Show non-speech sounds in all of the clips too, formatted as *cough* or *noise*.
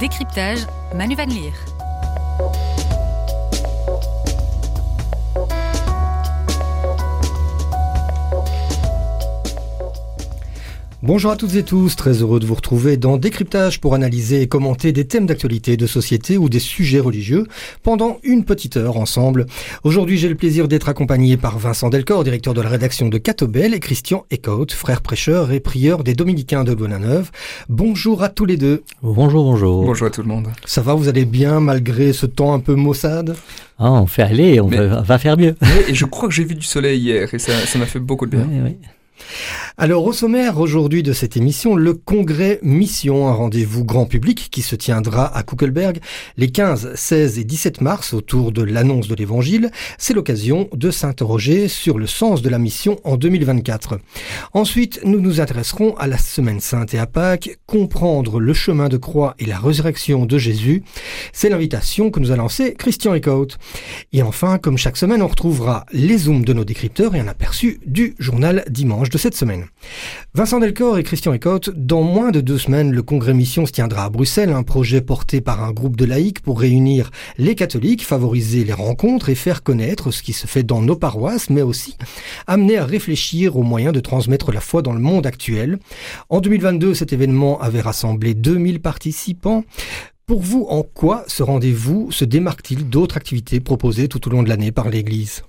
Décryptage, Manu Van Leer. Bonjour à toutes et tous, très heureux de vous retrouver dans Décryptage pour analyser et commenter des thèmes d'actualité, de société ou des sujets religieux pendant une petite heure ensemble. Aujourd'hui, j'ai le plaisir d'être accompagné par Vincent Delcor, directeur de la rédaction de Catobel, et Christian Eckhout, frère prêcheur et prieur des Dominicains de Louvain-la-Neuve. Bonjour à tous les deux. Bonjour, bonjour. Bonjour à tout le monde. Ça va, vous allez bien malgré ce temps un peu maussade? Ah, On fait aller, on va, faire mieux. *laughs* et je crois que j'ai vu du soleil hier et ça m'a fait beaucoup de bien. Oui, oui. Alors au sommaire aujourd'hui de cette émission, le congrès Mission, un rendez-vous grand public qui se tiendra à Kuckelberg les 15, 16 et 17 mars autour de l'annonce de l'évangile. C'est l'occasion de s'interroger sur le sens de la mission en 2024. Ensuite, nous nous intéresserons à la semaine sainte et à Pâques, comprendre le chemin de croix et la résurrection de Jésus. C'est l'invitation que nous a lancée Christian Eckhout. Et enfin, comme chaque semaine, on retrouvera les zooms de nos décrypteurs et un aperçu du journal dimanche de cette semaine. Vincent Delcor et Christian Eckhout, dans moins de deux semaines, le congrès Mission se tiendra à Bruxelles, un projet porté par un groupe de laïcs pour réunir les catholiques, favoriser les rencontres et faire connaître ce qui se fait dans nos paroisses, mais aussi amener à réfléchir aux moyens de transmettre la foi dans le monde actuel. En 2022, cet événement avait rassemblé 2000 participants. Pour vous, en quoi ce rendez-vous se démarque-t-il d'autres activités proposées tout au long de l'année par l'Église?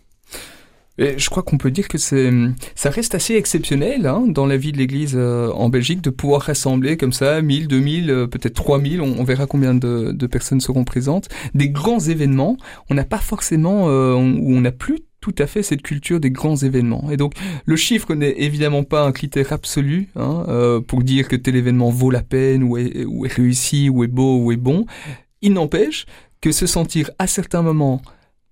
Je crois qu'on peut dire que c'est, ça reste assez exceptionnel hein, dans la vie de l'Église euh, en Belgique de pouvoir rassembler comme ça 1000, 2000, euh, peut-être 3000, on, on verra combien de, de, personnes seront présentes, des grands événements. On n'a pas forcément, euh, ou on n'a plus tout à fait cette culture des grands événements. Et donc le chiffre n'est évidemment pas un critère absolu hein, euh, pour dire que tel événement vaut la peine ou est, ou est réussi ou est beau ou est bon. Il n'empêche que se sentir à certains moments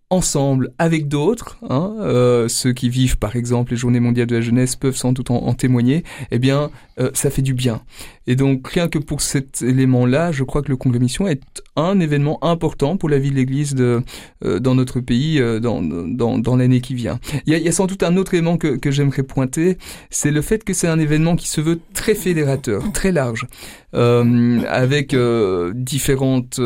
ensemble avec d'autres, hein, euh, ceux qui vivent par exemple les Journées mondiales de la jeunesse peuvent sans doute en, témoigner, eh bien euh, ça fait du bien. Et donc rien que pour cet élément-là, je crois que le Congrès Mission est un événement important pour la vie de l'Église de, euh, dans notre pays euh, dans, dans, dans l'année qui vient. Il y, a, il y, a, sans doute un autre élément que, que j'aimerais pointer, c'est le fait que c'est un événement qui se veut très fédérateur, très large, avec différentes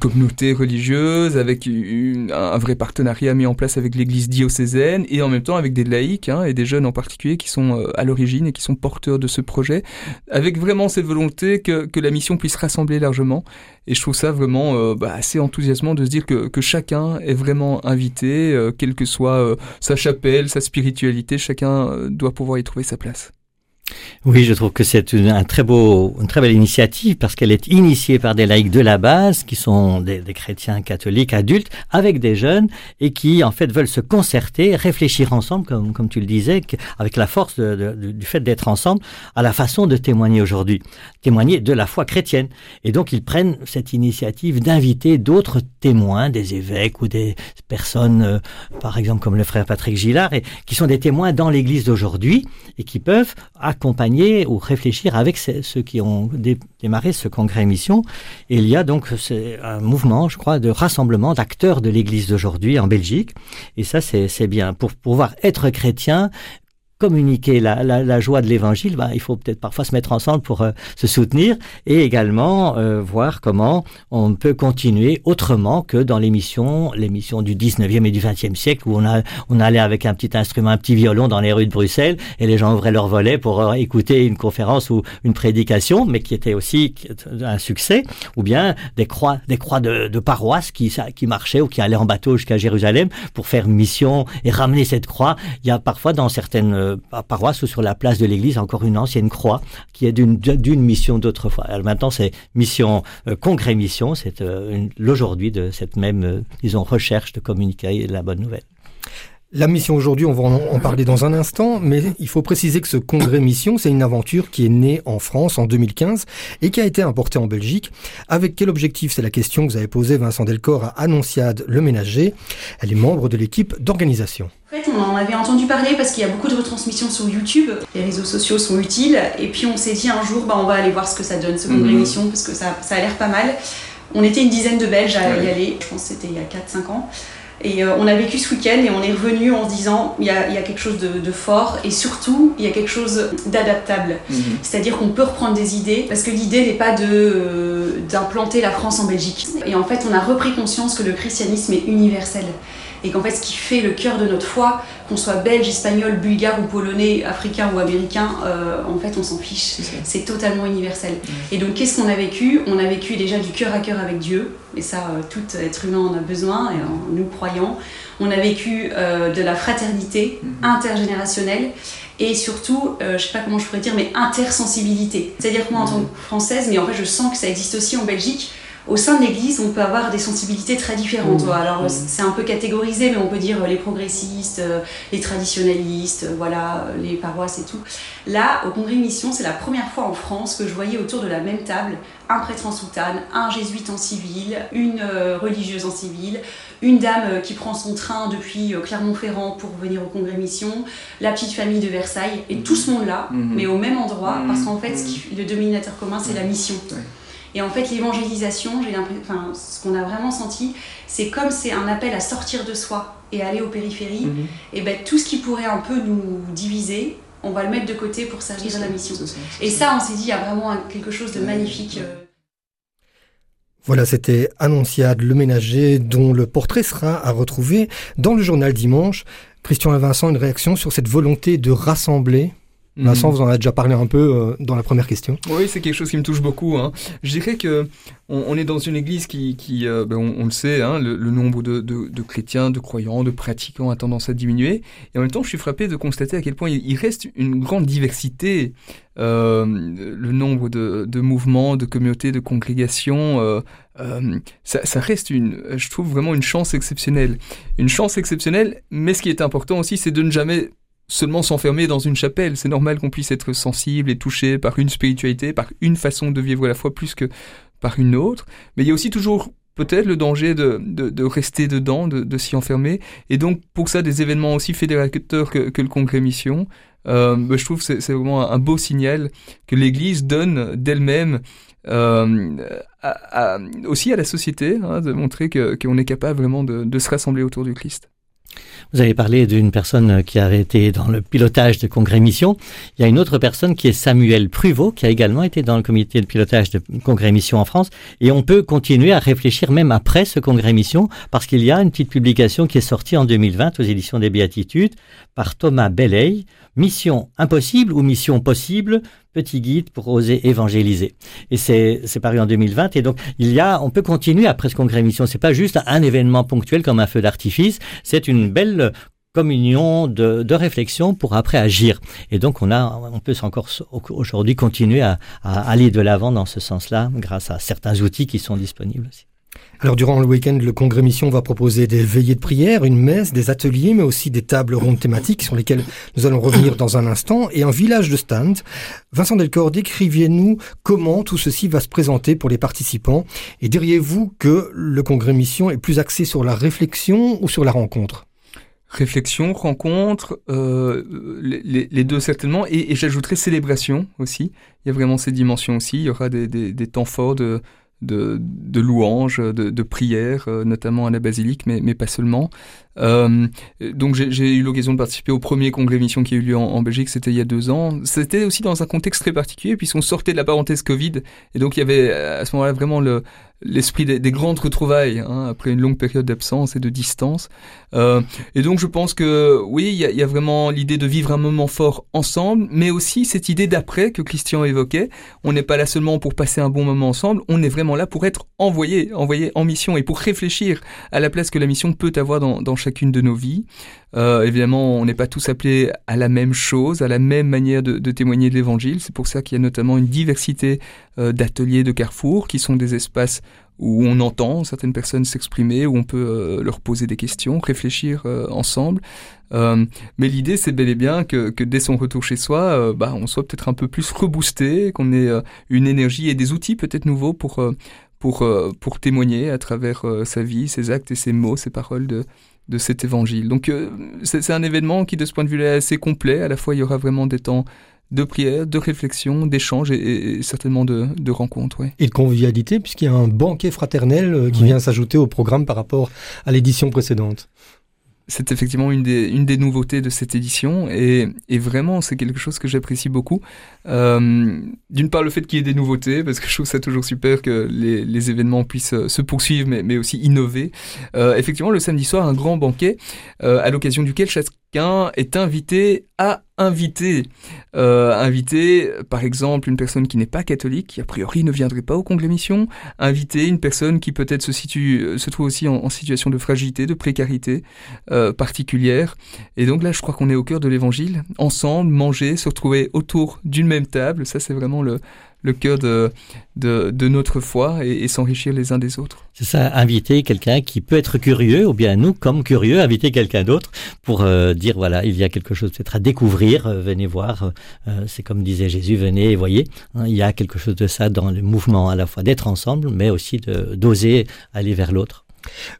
communautés religieuses, avec une, un vrai partenariat mis en place avec l'Église diocésaine et en même temps avec des laïcs hein, et des jeunes en particulier qui sont à l'origine et qui sont porteurs de ce projet, avec vraiment cette volonté que, que la mission puisse rassembler largement. Et je trouve ça vraiment euh, bah, assez enthousiasmant de se dire que, que chacun est vraiment invité, euh, quelle que soit euh, sa chapelle, sa spiritualité, chacun doit pouvoir y trouver sa place. Oui, je trouve que c'est une, un très belle initiative parce qu'elle est initiée par des laïcs de la base, qui sont des, chrétiens catholiques adultes, avec des jeunes et qui en fait veulent se concerter, réfléchir ensemble, comme, tu le disais, avec la force du fait d'être ensemble, à la façon de témoigner aujourd'hui, témoigner de la foi chrétienne. Et donc ils prennent cette initiative d'inviter d'autres témoins, des évêques ou des personnes, euh, par exemple comme le frère Patrick Gillard, qui sont des témoins dans l'Église d'aujourd'hui et qui peuvent accompagner ou réfléchir avec ceux qui ont démarré ce congrès mission. Il y a donc un mouvement, je crois, de rassemblement d'acteurs de l'Église d'aujourd'hui en Belgique. Et ça, c'est bien. Pour pouvoir être chrétien, communiquer la, joie de l'évangile, bah, il faut peut-être parfois se mettre ensemble pour euh, se soutenir et également euh, voir comment on peut continuer autrement que dans l'émission, l'émission du 19e et du 20e siècle où on, allait avec un petit instrument, un petit violon dans les rues de Bruxelles et les gens ouvraient leur volet pour euh, écouter une conférence ou une prédication, mais qui était aussi un succès, ou bien des croix, des croix de, de paroisse qui, qui marchaient ou qui allaient en bateau jusqu'à Jérusalem pour faire mission et ramener cette croix. Il y a parfois dans certaines paroisse ou sur la place de l'église encore une ancienne croix qui est d'une mission d'autrefois. Alors maintenant, c'est mission euh, congrès mission, c'est euh, l'aujourd'hui de cette même, euh, disons, recherche de communiquer la bonne nouvelle. La mission aujourd'hui, on va en parler dans un instant, mais il faut préciser que ce congrès mission, c'est une aventure qui est née en France en 2015 et qui a été importée en Belgique. Avec quel objectif C'est la question que vous avez posée Vincent Delcor à Annonciade Le Ménager. Elle est membre de l'équipe d'organisation. En fait, on en avait entendu parler parce qu'il y a beaucoup de retransmissions sur YouTube. Les réseaux sociaux sont utiles. Et puis on s'est dit un jour, bah, on va aller voir ce que ça donne, ce congrès mmh. mission, parce que ça, ça a l'air pas mal. On était une dizaine de Belges à y aller, je pense que c'était il y a 4-5 ans. Et euh, on a vécu ce week-end et on est revenu en se disant il y a, quelque chose de, fort et surtout il y a quelque chose d'adaptable. Mhm. C'est-à-dire qu'on peut reprendre des idées parce que l'idée n'est pas de, euh, d'implanter la France en Belgique. Et en fait, on a repris conscience que le christianisme est universel et qu'en fait ce qui fait le cœur de notre foi, qu'on soit belge, espagnol, bulgare ou polonais, africain ou américain, euh, en fait on s'en fiche. C'est totalement universel. Et donc qu'est-ce qu'on a vécu? On a vécu déjà du cœur à cœur avec Dieu, et ça euh, tout être humain en a besoin, et en nous croyant. On a vécu euh, de la fraternité mhm. intergénérationnelle et surtout, je je sais pas comment je pourrais dire, mais intersensibilité. C'est-à-dire que moi en tant que française, mais en fait je sens que ça existe aussi en Belgique, au sein de l'Église, on peut avoir des sensibilités très différentes. Mmh. Alors mmh. c'est un peu catégorisé, mais on peut dire les progressistes, euh, les traditionnalistes, euh, voilà, les paroisses et tout. Là, au Congrès Mission, c'est la première fois en France que je voyais autour de la même table un prêtre en soutane, un jésuite en civil, une euh, religieuse en civil, une dame qui prend son train depuis Clermont-Ferrand pour venir au Congrès Mission, la petite famille de Versailles, et tout ce monde-là, mmh. mais au même endroit, parce qu'en fait, ce le dominateur commun, c'est la mission. Et en fait, l'évangélisation, j'ai enfin, ce qu'on a vraiment senti, c'est comme c'est un appel à sortir de soi et aller aux périphéries. Mhm. Et ben tout ce qui pourrait un peu nous diviser, on va le mettre de côté pour servir la mission. et ça, on s'est dit, il y a vraiment quelque chose de magnifique. Euh. Voilà, c'était Annonciade le ménager, dont le portrait sera à retrouver dans le journal dimanche. Christian et Vincent, une réaction sur cette volonté de rassembler? Vincent, mhm. vous en avez déjà parlé un peu euh, dans la première question. Oui, c'est quelque chose qui me touche beaucoup. Hein. Je dirais que on, est dans une église qui, qui euh, ben on, le sait, hein, le, nombre de, de, de, chrétiens, de croyants, de pratiquants a tendance à diminuer. Et en même temps, je suis frappé de constater à quel point il, reste une grande diversité. Euh, le nombre de, de, mouvements, de communautés, de congrégations, euh, euh, ça, ça, reste une, je trouve vraiment une chance exceptionnelle. Une chance exceptionnelle, mais ce qui est important aussi, c'est de ne jamais seulement s'enfermer dans une chapelle. C'est normal qu'on puisse être sensible et touché par une spiritualité, par une façon de vivre la foi plus que par une autre. Mais il y a aussi toujours peut-être le danger de, de, rester dedans, de, s'y enfermer. Et donc pour ça, des événements aussi fédérateurs que, que le congrès mission, euh, ben, je trouve que c'est vraiment un beau signal que l'Église donne d'elle-même euh, aussi à la société, hein, de montrer qu'on est capable vraiment de, de se rassembler autour du Christ. Vous avez parlé d'une personne qui a été dans le pilotage de Congrès Mission. Il y a une autre personne qui est Samuel Pruvot, qui a également été dans le comité de pilotage de Congrès Mission en France. Et on peut continuer à réfléchir même après ce Congrès Mission, parce qu'il y a une petite publication qui est sortie en 2020 aux éditions des Béatitudes par Thomas Belley, Mission impossible ou mission possible, petit guide pour oser évangéliser. Et c'est, c'est paru en 2020. Et donc, il y a, on peut continuer après ce congrès mission. C'est pas juste un événement ponctuel comme un feu d'artifice. C'est une belle communion de, de, réflexion pour après agir. Et donc, on a, on peut encore aujourd'hui continuer à, à aller de l'avant dans ce sens-là grâce à certains outils qui sont disponibles aussi. Alors durant le week-end, le Congrès Mission va proposer des veillées de prière, une messe, des ateliers, mais aussi des tables rondes thématiques sur lesquelles nous allons revenir dans un instant, et un village de stand. Vincent Delcor, décriviez-nous comment tout ceci va se présenter pour les participants, et diriez-vous que le Congrès Mission est plus axé sur la réflexion ou sur la rencontre? Réflexion, rencontre, euh, les, deux certainement, et, j'ajouterai célébration aussi. Il y a vraiment ces dimensions aussi. Il y aura des, des temps forts de, de, louanges, de, de prières, euh, notamment à la basilique, mais, mais pas seulement. Euh, donc j'ai eu l'occasion de participer au premier congrès mission qui a eu lieu en, Belgique, c'était il y a deux ans. C'était aussi dans un contexte très particulier, puisqu'on sortait de la parenthèse Covid, et donc il y avait à ce moment-là vraiment le, l'esprit des, grandes retrouvailles hein, après une longue période d'absence et de distance. Euh, et donc je pense que oui, il y a, y a, vraiment l'idée de vivre un moment fort ensemble, mais aussi cette idée d'après que Christian évoquait. On n'est pas là seulement pour passer un bon moment ensemble, on est vraiment là pour être envoyé, envoyé en mission et pour réfléchir à la place que la mission peut avoir dans, dans chacune de nos vies. Euh, évidemment, on n'est pas tous appelés à la même chose, à la même manière de, témoigner de l'Évangile. C'est pour ça qu'il y a notamment une diversité euh, d'ateliers de carrefour qui sont des espaces où on entend certaines personnes s'exprimer, où on peut euh, leur poser des questions, réfléchir ensemble. Mais l'idée, c'est bel et bien que, que, dès son retour chez soi, bah, on soit peut-être un peu plus reboosté, qu'on ait une énergie et des outils peut-être nouveaux pour, pour, pour témoigner à travers sa vie, ses actes et ses mots, ses paroles de, de cet évangile. Donc c'est un événement qui, de ce point de vue-là, est assez complet. À la fois, il y aura vraiment des temps de prière, de réflexion, d'échange et, certainement de, rencontres. Et de convivialité, puisqu'il y a un banquet fraternel euh, qui vient s'ajouter au programme par rapport à l'édition précédente c'est effectivement une des, une des nouveautés de cette édition et, vraiment c'est quelque chose que j'apprécie beaucoup. Euh, D'une part le fait qu'il y ait des nouveautés parce que je trouve ça toujours super que les, événements puissent se poursuivre mais, mais aussi innover. Euh, effectivement le samedi soir un grand banquet euh, à l'occasion duquel est invité à inviter. Euh, inviter, par exemple, une personne qui n'est pas catholique, qui a priori ne viendrait pas au congrès mission. Inviter une personne qui peut-être se situe, euh, se trouve aussi en, situation de fragilité, de précarité euh, particulière. Et donc là, je crois qu'on est au cœur de l'évangile. Ensemble, manger, se retrouver autour d'une même table. Ça, c'est vraiment le, le cœur de, de, notre foi et, s'enrichir les uns des autres. C'est ça, inviter quelqu'un qui peut être curieux, ou bien nous, comme curieux, inviter quelqu'un d'autre pour euh, dire, voilà, il y a quelque chose peut-être à découvrir, euh, venez voir. Euh, c'est comme disait Jésus, venez et voyez. Hein, il y a quelque chose de ça dans le mouvement à la fois d'être ensemble, mais aussi d'oser aller vers l'autre.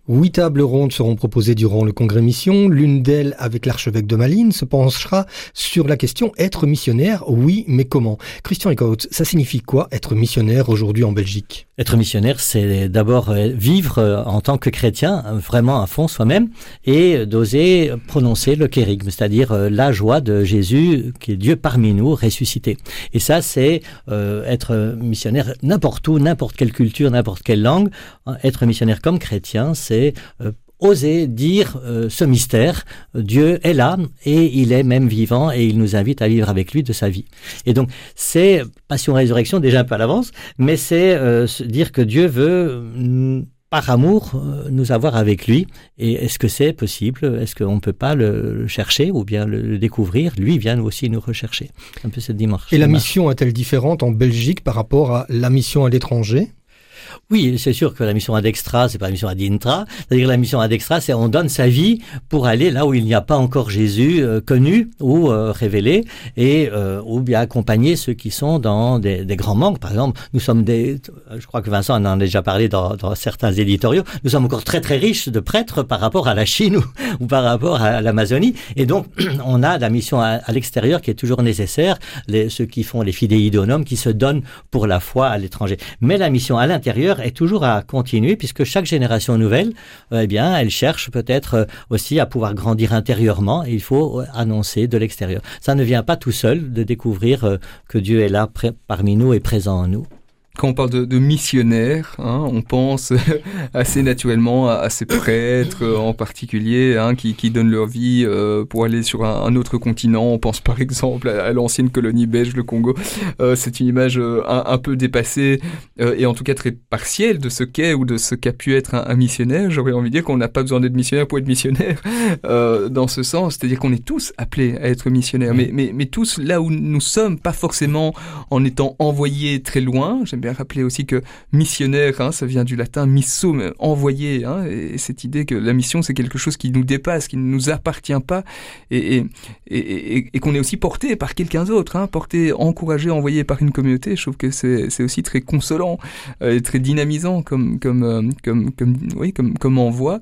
Huit tables rondes seront proposées durant le congrès mission. L'une d'elles, avec l'archevêque de Malines, se penchera sur la question être missionnaire, oui, mais comment? Christian Eckhout, ça signifie quoi être missionnaire aujourd'hui en Belgique? Être missionnaire, c'est d'abord euh, vivre euh, en tant que chrétien, vraiment à fond soi-même, et d'oser prononcer le kérigme, c'est-à-dire euh, la joie de Jésus, qui est Dieu parmi nous, ressuscité. Et ça, c'est être missionnaire n'importe où, n'importe quelle culture, n'importe quelle langue, hein, être missionnaire comme chrétien c'est euh, oser dire euh, ce mystère. Dieu est là et il est même vivant et il nous invite à vivre avec lui de sa vie. Et donc c'est passion-résurrection déjà un peu à l'avance, mais c'est euh, dire que Dieu veut mm, par amour nous avoir avec lui. Et est-ce que c'est possible? Est-ce qu'on ne peut pas le, chercher ou bien le, découvrir? Lui vient aussi nous rechercher. Un peu cette dimanche. Et la mission est-elle différente en Belgique par rapport à la mission à l'étranger? Oui, c'est sûr que la mission ad extra, c'est pas la mission ad intra. C'est-à-dire la mission ad extra, c'est on donne sa vie pour aller là où il n'y a pas encore Jésus euh, connu ou euh, révélé, et euh, ou bien accompagner ceux qui sont dans des, grands manques. Par exemple, nous sommes des, je crois que Vincent en a déjà parlé dans, certains éditoriaux. Nous sommes encore très très riches de prêtres par rapport à la Chine ou, *laughs* par rapport à l'Amazonie, et donc *clears throat* on a la mission à, l'extérieur qui est toujours nécessaire. Ceux qui font les fidéidonomes qui se donnent pour la foi à l'étranger, mais la mission à l'intérieur est toujours à continuer puisque chaque génération nouvelle, euh, eh bien, elle cherche peut-être euh, aussi à pouvoir grandir intérieurement et il faut euh, annoncer de l'extérieur. Ça ne vient pas tout seul de découvrir que Dieu est là parmi nous et présent en nous quand on parle de, de missionnaires, hein, on pense *laughs* assez naturellement à, ces prêtres euh, en particulier hein, qui, donnent leur vie euh, pour aller sur un, autre continent. On pense par exemple à, l'ancienne colonie belge, le Congo. Euh, c'est une image un, peu dépassée et en tout cas très partielle de ce qu'est ou de ce qu'a pu être un, missionnaire. J'aurais envie de dire qu'on n'a pas besoin d'être missionnaire pour être missionnaire *laughs* dans ce sens. C'est-à-dire qu'on est tous appelés à être missionnaires, mais tous là où nous sommes, pas forcément en étant envoyés très loin bien rappeler aussi que missionnaire, hein, ça vient du latin missum, envoyer, hein, et cette idée que la mission c'est quelque chose qui nous dépasse, qui ne nous appartient pas, et, qu'on est aussi porté par quelqu'un d'autre, hein, porté, encouragé, envoyé par une communauté. Je trouve que c'est aussi très consolant euh, et très dynamisant comme comme euh, comme comme oui comme comme envoi.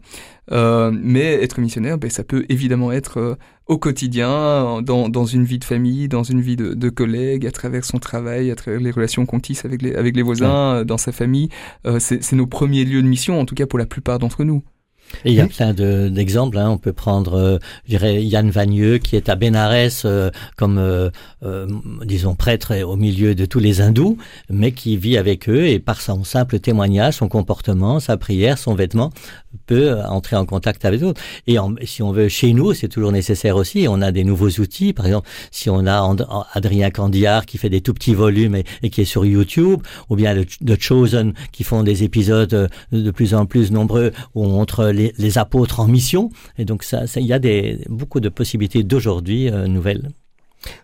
Euh, mais être missionnaire, ben, ça peut évidemment être euh, au quotidien, dans, dans, une vie de famille, dans une vie de, de, collègues, à travers son travail, à travers les relations qu'on tisse avec les, avec les voisins, euh, dans sa famille. c'est nos premiers lieux de mission, en tout cas pour la plupart d'entre nous. Et il y a plein d'exemples. hein. On peut prendre, euh, je dirais, Yann Vagneux, qui est à Bénarès euh, comme, euh, disons, prêtre au milieu de tous les hindous, mais qui vit avec eux et par son simple témoignage, son comportement, sa prière, son vêtement, peut entrer en contact avec d'autres. Et si on veut, chez nous, c'est toujours nécessaire aussi. On a des nouveaux outils. Par exemple, si on a Adrien Candillard qui fait des tout petits volumes et, qui est sur YouTube, ou bien The Chosen qui font des épisodes de plus en plus nombreux où on montre les les, apôtres en mission. Et donc, ça, il y a des, beaucoup de possibilités d'aujourd'hui euh, nouvelles.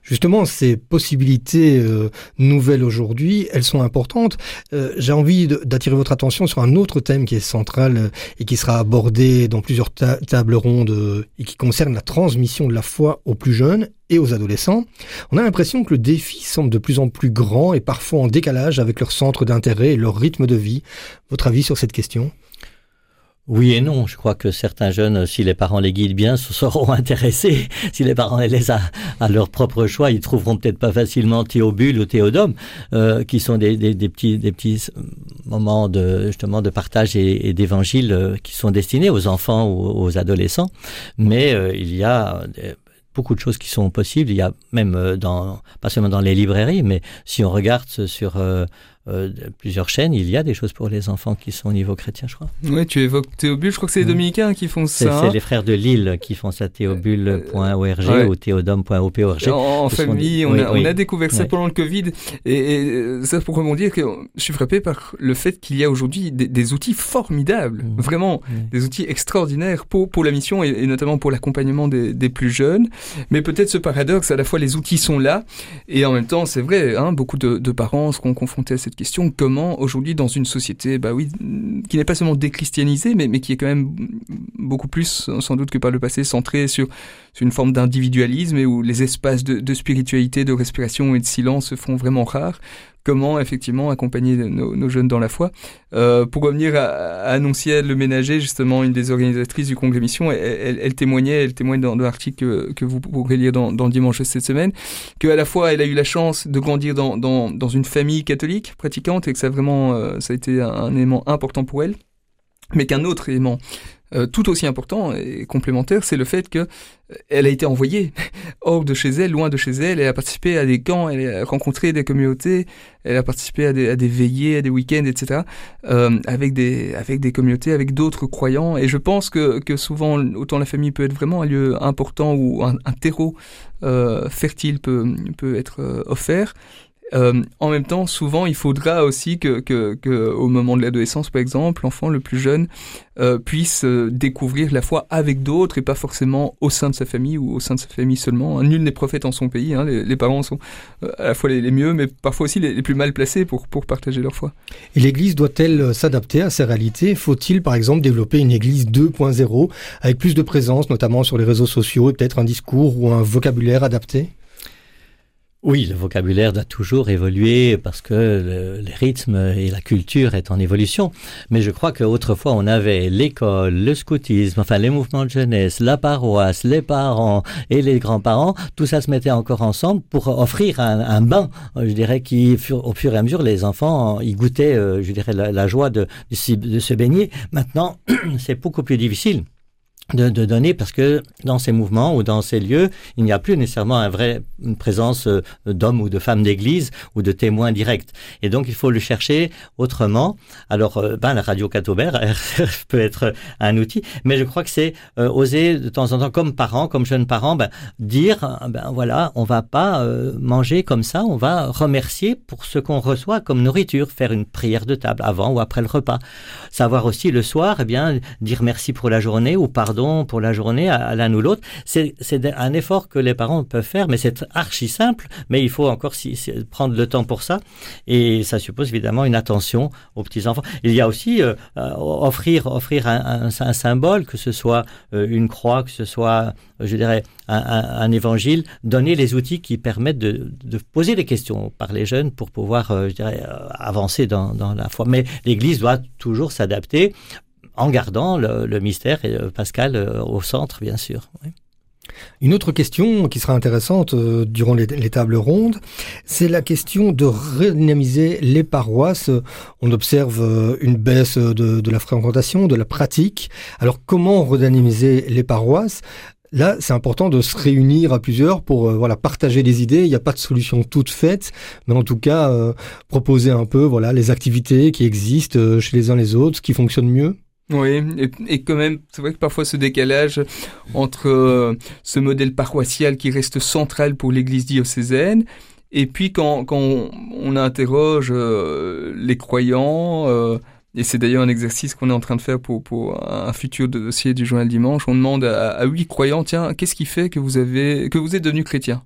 Justement, ces possibilités euh, nouvelles aujourd'hui, elles sont importantes. Euh, j'ai envie d'attirer votre attention sur un autre thème qui est central et qui sera abordé dans plusieurs tables rondes et qui concerne la transmission de la foi aux plus jeunes et aux adolescents. On a l'impression que le défi semble de plus en plus grand et parfois en décalage avec leur centre d'intérêt et leur rythme de vie. Votre avis sur cette question? Oui et non. Je crois que certains jeunes, si les parents les guident bien, se seront *laughs* intéressés. Si les parents les laissent à, leur propre choix, ils trouveront peut-être pas facilement Théobule ou Théodome, euh, qui sont des, des, des, petits, des petits moments de justement de partage et, d'évangile euh, qui sont destinés aux enfants ou aux adolescents. Mais euh, il y a beaucoup de choses qui sont possibles. Il y a même euh, dans, pas seulement dans les librairies, mais si on regarde sur euh, euh, plusieurs chaînes, il y a des choses pour les enfants qui sont au niveau chrétien, je crois. Oui, tu évoques Théobule, je crois que c'est les dominicains qui font ça. C'est les frères de Lille qui font ça, théobule.org ou théodome.op.org. En, famille, on, a, découvert ça pendant le Covid. Et, ça pour dire que je suis frappé par le fait qu'il y a aujourd'hui des, outils formidables, mmh. vraiment des outils extraordinaires pour, pour la mission et, notamment pour l'accompagnement des, des, plus jeunes. Mais peut-être ce paradoxe, à la fois les outils sont là et en même temps, c'est vrai, hein, beaucoup de, de parents seront confrontés à cette question comment aujourd'hui dans une société, bah oui, qui n'est pas seulement déchristianisée, mais, mais qui est quand même beaucoup plus, sans doute que par le passé, centrée sur, une forme d'individualisme et où les espaces de, de, spiritualité, de respiration et de silence se font vraiment rares comment effectivement accompagner nos, jeunes dans la foi. Euh, pour revenir à, à le Ménager, justement une des organisatrices du congrès Mission, elle, témoignait, elle témoigne dans, l'article que, vous pourrez lire dans, dans Dimanche cette semaine, qu'à la fois elle a eu la chance de grandir dans, une famille catholique pratiquante et que ça vraiment euh, ça a été un élément important pour elle, mais qu'un autre élément euh, tout aussi important et complémentaire, c'est le fait que euh, elle a été envoyée *laughs* hors de chez elle, loin de chez elle, elle a participé à des camps, elle a rencontré des communautés, elle a participé à des, veillées, à des week-ends, etc., euh, avec, des, avec des communautés, avec d'autres croyants. Et je pense que, que souvent, autant la famille peut être vraiment un lieu important ou un, un terreau euh, fertile peut, peut être euh, offert, euh, en même temps, souvent, il faudra aussi que, que, que au moment de l'adolescence, par exemple, l'enfant le plus jeune euh, puisse euh, découvrir la foi avec d'autres et pas forcément au sein de sa famille ou au sein de sa famille seulement. Nul n'est prophète en son pays. Hein. Les, parents sont euh, à la fois les, mieux, mais parfois aussi les, plus mal placés pour, pour partager leur foi. Et l'Église doit-elle s'adapter à ces réalités? Faut-il, par exemple, développer une Église 2.0 avec plus de présence, notamment sur les réseaux sociaux, et peut-être un discours ou un vocabulaire adapté? Oui, le vocabulaire doit toujours évoluer parce que le, le, rythme et la culture est en évolution. Mais je crois qu'autrefois, on avait l'école, le scoutisme, enfin les mouvements de jeunesse, la paroisse, les parents et les grands-parents. Tout ça se mettait encore ensemble pour offrir un, bain, je dirais, qui, au fur et à mesure, les enfants y goûtaient, euh, je dirais, la, joie de se baigner. Maintenant, *clears throat* c'est beaucoup plus difficile de, de, donner parce que dans ces mouvements ou dans ces lieux, il n'y a plus nécessairement un vrai, une présence euh, d'hommes ou de femmes d'église ou de témoins directs. Et donc, il faut le chercher autrement. Alors, euh, ben, la radio Catobert *laughs* peut être un outil, mais je crois que c'est euh, oser de temps en temps, comme parents, comme jeunes parents, ben, dire, ben voilà, on va pas manger comme ça, on va remercier pour ce qu'on reçoit comme nourriture, faire une prière de table avant ou après le repas. Savoir aussi le soir, eh bien, dire merci pour la journée ou pardon pour la journée à, l'un ou l'autre. C'est un effort que les parents peuvent faire, mais c'est archi simple. Mais il faut encore prendre le temps pour ça. Et ça suppose évidemment une attention aux petits-enfants. Il y a aussi euh, euh offrir, un, symbole, que ce soit euh, une croix, que ce soit, je dirais, un, évangile, donner les outils qui permettent de, poser des questions par les jeunes pour pouvoir, je dirais, avancer dans la foi. Mais l'Église doit toujours s'adapter en gardant le, le mystère et euh, Pascal euh, au centre, bien sûr. Une autre question qui sera intéressante euh, durant les, les, tables rondes, c'est la question de redynamiser les paroisses. On observe une baisse de, de, la fréquentation, de la pratique. Alors comment redynamiser les paroisses? Là, c'est important de se réunir à plusieurs pour voilà partager les idées. Il n'y a pas de solution toute faite, mais en tout cas proposer un peu voilà les activités qui existent chez les uns les autres, qui fonctionne mieux. Oui, et, quand même, c'est vrai que parfois ce décalage entre euh, ce modèle paroissial qui reste central pour l'Église diocésaine, et puis quand, quand on, interroge euh, les croyants, euh, et c'est d'ailleurs un exercice qu'on est en train de faire pour, pour un futur dossier du journal dimanche, on demande à, huit croyants, tiens, qu'est-ce qui fait que vous avez que vous êtes devenu chrétien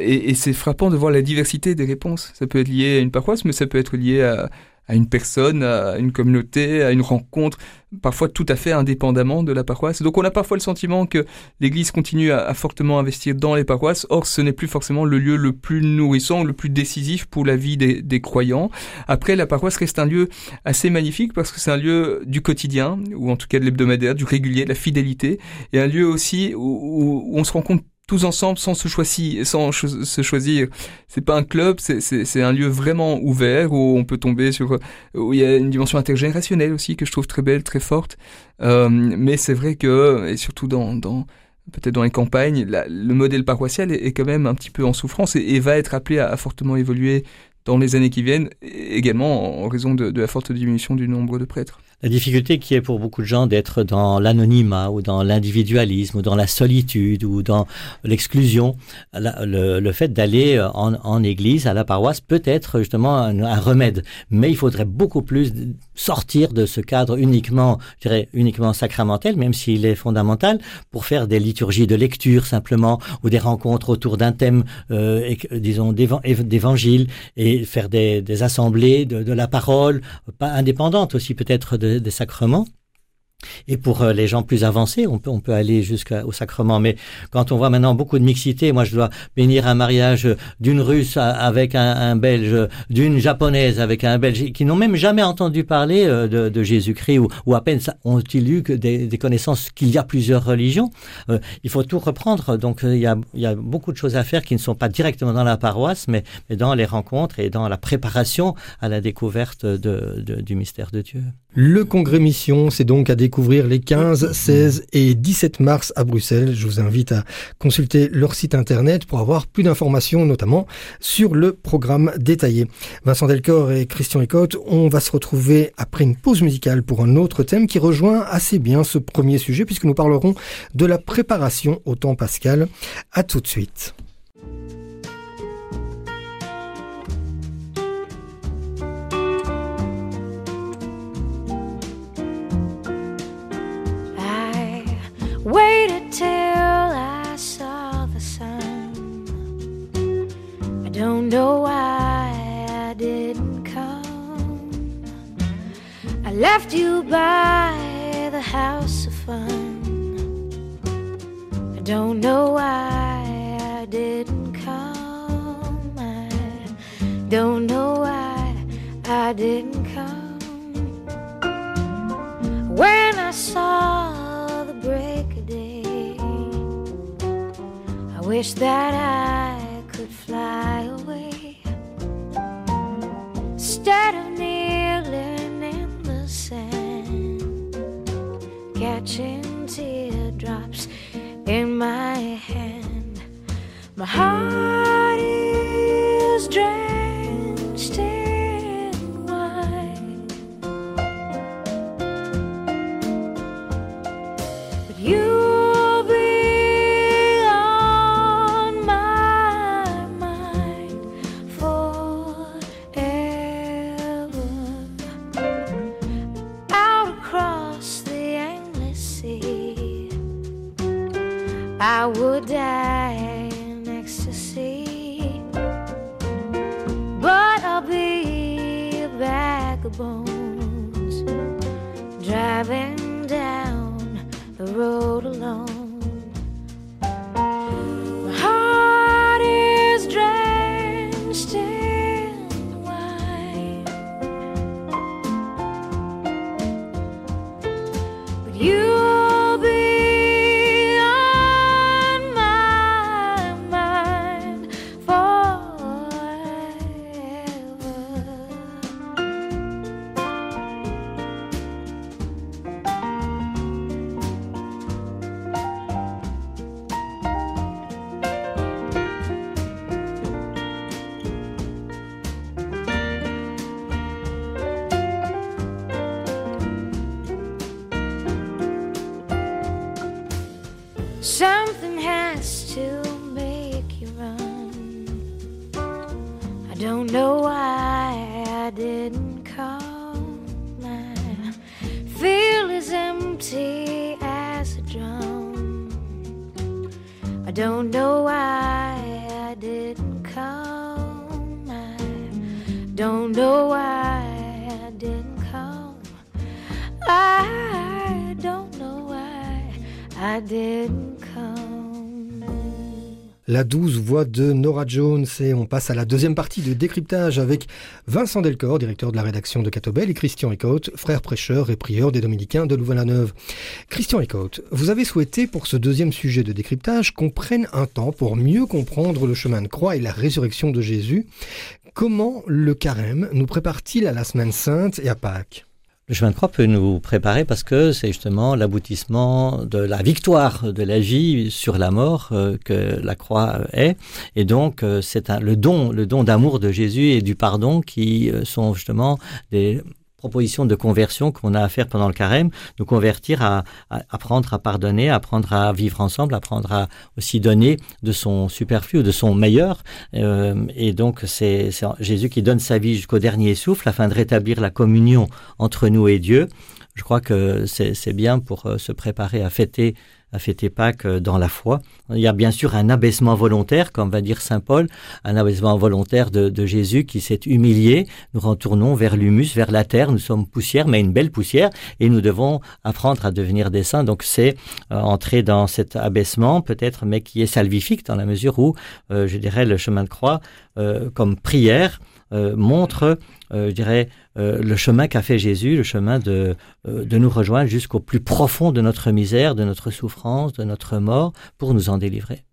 et c'est frappant de voir la diversité des réponses. Ça peut être lié à une paroisse, mais ça peut être lié à à une personne, à une communauté, à une rencontre, parfois tout à fait indépendamment de la paroisse. Donc on a parfois le sentiment que l'Église continue à, fortement investir dans les paroisses, or ce n'est plus forcément le lieu le plus nourrissant, le plus décisif pour la vie des, croyants. Après, la paroisse reste un lieu assez magnifique parce que c'est un lieu du quotidien, ou en tout cas de l'hebdomadaire, du régulier, de la fidélité, et un lieu aussi où, où on se rend compte tous ensemble sans se choisir, sans se choisir. C'est pas un club, c'est un lieu vraiment ouvert où on peut tomber sur, où il y a une dimension intergénérationnelle aussi que je trouve très belle, très forte. Euh, mais c'est vrai que, et surtout dans, dans peut-être dans les campagnes, le modèle paroissial est, quand même un petit peu en souffrance et, va être appelé à, fortement évoluer dans les années qui viennent, également en raison de la forte diminution du nombre de prêtres. La difficulté qui est pour beaucoup de gens d'être dans l'anonymat ou dans l'individualisme ou dans la solitude ou dans l'exclusion, le, fait d'aller en, en, église, à la paroisse, peut être justement un, remède. Mais il faudrait beaucoup plus sortir de ce cadre uniquement, je dirais, uniquement sacramentel, même s'il est fondamental, pour faire des liturgies de lecture simplement ou des rencontres autour d'un thème, euh, disons, d'évangile et faire des, des assemblées de, de la parole, pas indépendantes aussi peut-être de des sacrements. Et pour euh, les gens plus avancés, on peut, on peut aller jusqu'au sacrement. Mais quand on voit maintenant beaucoup de mixité, moi je dois bénir un mariage d'une russe avec un, belge, d'une japonaise avec un belge, qui n'ont même jamais entendu parler euh, de, Jésus-Christ ou, à peine ont-ils eu que des, des connaissances qu'il y a plusieurs religions. Euh, il faut tout reprendre. Donc il y, a, il y a beaucoup de choses à faire qui ne sont pas directement dans la paroisse, mais, dans les rencontres et dans la préparation à la découverte du mystère de Dieu. Le congrès mission, c'est donc à découvrir les 15, 16 et 17 mars à Bruxelles. Je vous invite à consulter leur site internet pour avoir plus d'informations, notamment sur le programme détaillé. Vincent Delcor et Christian Ecotte, on va se retrouver après une pause musicale pour un autre thème qui rejoint assez bien ce premier sujet puisque nous parlerons de la préparation au temps pascal. À tout de suite. Road alone. La douce voix de Nora Jones et on passe à la deuxième partie de décryptage avec Vincent Delcor, directeur de la rédaction de Catobel et Christian Ecoute, frère prêcheur et prieur des dominicains de Louvain-la-Neuve. Christian Ecoute, vous avez souhaité pour ce deuxième sujet de décryptage qu'on prenne un temps pour mieux comprendre le chemin de croix et la résurrection de Jésus. Comment le carême nous prépare-t-il à la semaine sainte et à Pâques? Le chemin de croix peut nous préparer parce que c'est justement l'aboutissement de la victoire de la vie sur la mort euh, que la croix est. Et donc, euh, c'est le don, le don d'amour de Jésus et du pardon qui euh, sont justement des propositions de conversion qu'on a à faire pendant le carême, nous convertir à, à apprendre à pardonner, apprendre à vivre ensemble, apprendre à aussi donner de son superflu ou de son meilleur. Euh, et donc, c'est Jésus qui donne sa vie jusqu'au dernier souffle afin de rétablir la communion entre nous et Dieu. Je crois que c'est c'est bien pour euh, se préparer à fêter à fêter Pâques euh, dans la foi. Il y a bien sûr un abaissement volontaire, comme va dire Saint Paul, un abaissement volontaire de, de Jésus qui s'est humilié. Nous retournons vers l'humus, vers la terre. Nous sommes poussière, mais une belle poussière, et nous devons apprendre à devenir des saints. Donc c'est euh, entrer dans cet abaissement, peut-être, mais qui est salvifique dans la mesure où, euh, je dirais, le chemin de croix, euh, comme prière, euh, montre, euh, je dirais, euh, le chemin qu'a fait Jésus, le chemin de, de nous rejoindre jusqu'au plus profond de notre misère, de notre souffrance, de notre mort, pour nous en délivrer.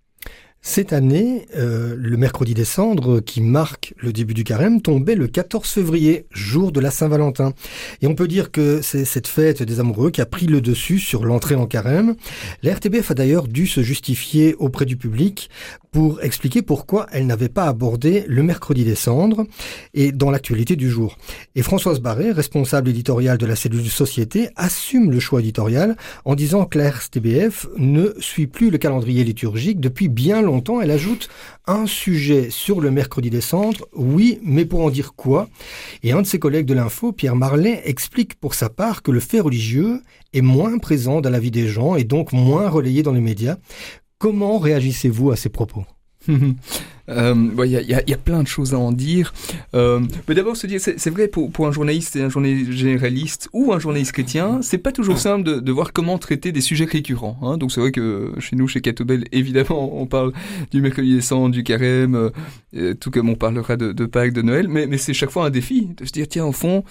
Cette année, euh, le mercredi des cendres, qui marque le début du carême, tombait le 14 février, jour de la Saint-Valentin. Et on peut dire que c'est cette fête des amoureux qui a pris le dessus sur l'entrée en carême. La RTBF a d'ailleurs dû se justifier auprès du public pour expliquer pourquoi elle n'avait pas abordé le mercredi des cendres et dans l'actualité du jour. Et Françoise Barré, responsable éditoriale de la cellule Société, assume le choix éditorial en disant que la RTBF ne suit plus le calendrier liturgique depuis bien longtemps. Elle ajoute un sujet sur le mercredi des cendres, oui, mais pour en dire quoi? Et un de ses collègues de l'info, Pierre Marlet, explique pour sa part que le fait religieux est moins présent dans la vie des gens et donc moins relayé dans les médias. Comment réagissez-vous à ces propos? *laughs* Euh, ouais, Il y, a, y y plein de choses à en dire. Euh, mais d'abord, se dire, c'est vrai pour, pour un journaliste et un journaliste généraliste ou un journaliste chrétien, c'est pas toujours simple de, de voir comment traiter des sujets récurrents. Hein. Donc c'est vrai que chez nous, chez Catobel, *laughs* évidemment, on parle du mercredi des cendres, du carême, euh, tout comme on parlera de, de Pâques, de Noël. Mais, mais c'est chaque fois un défi de se dire, tiens, au fond,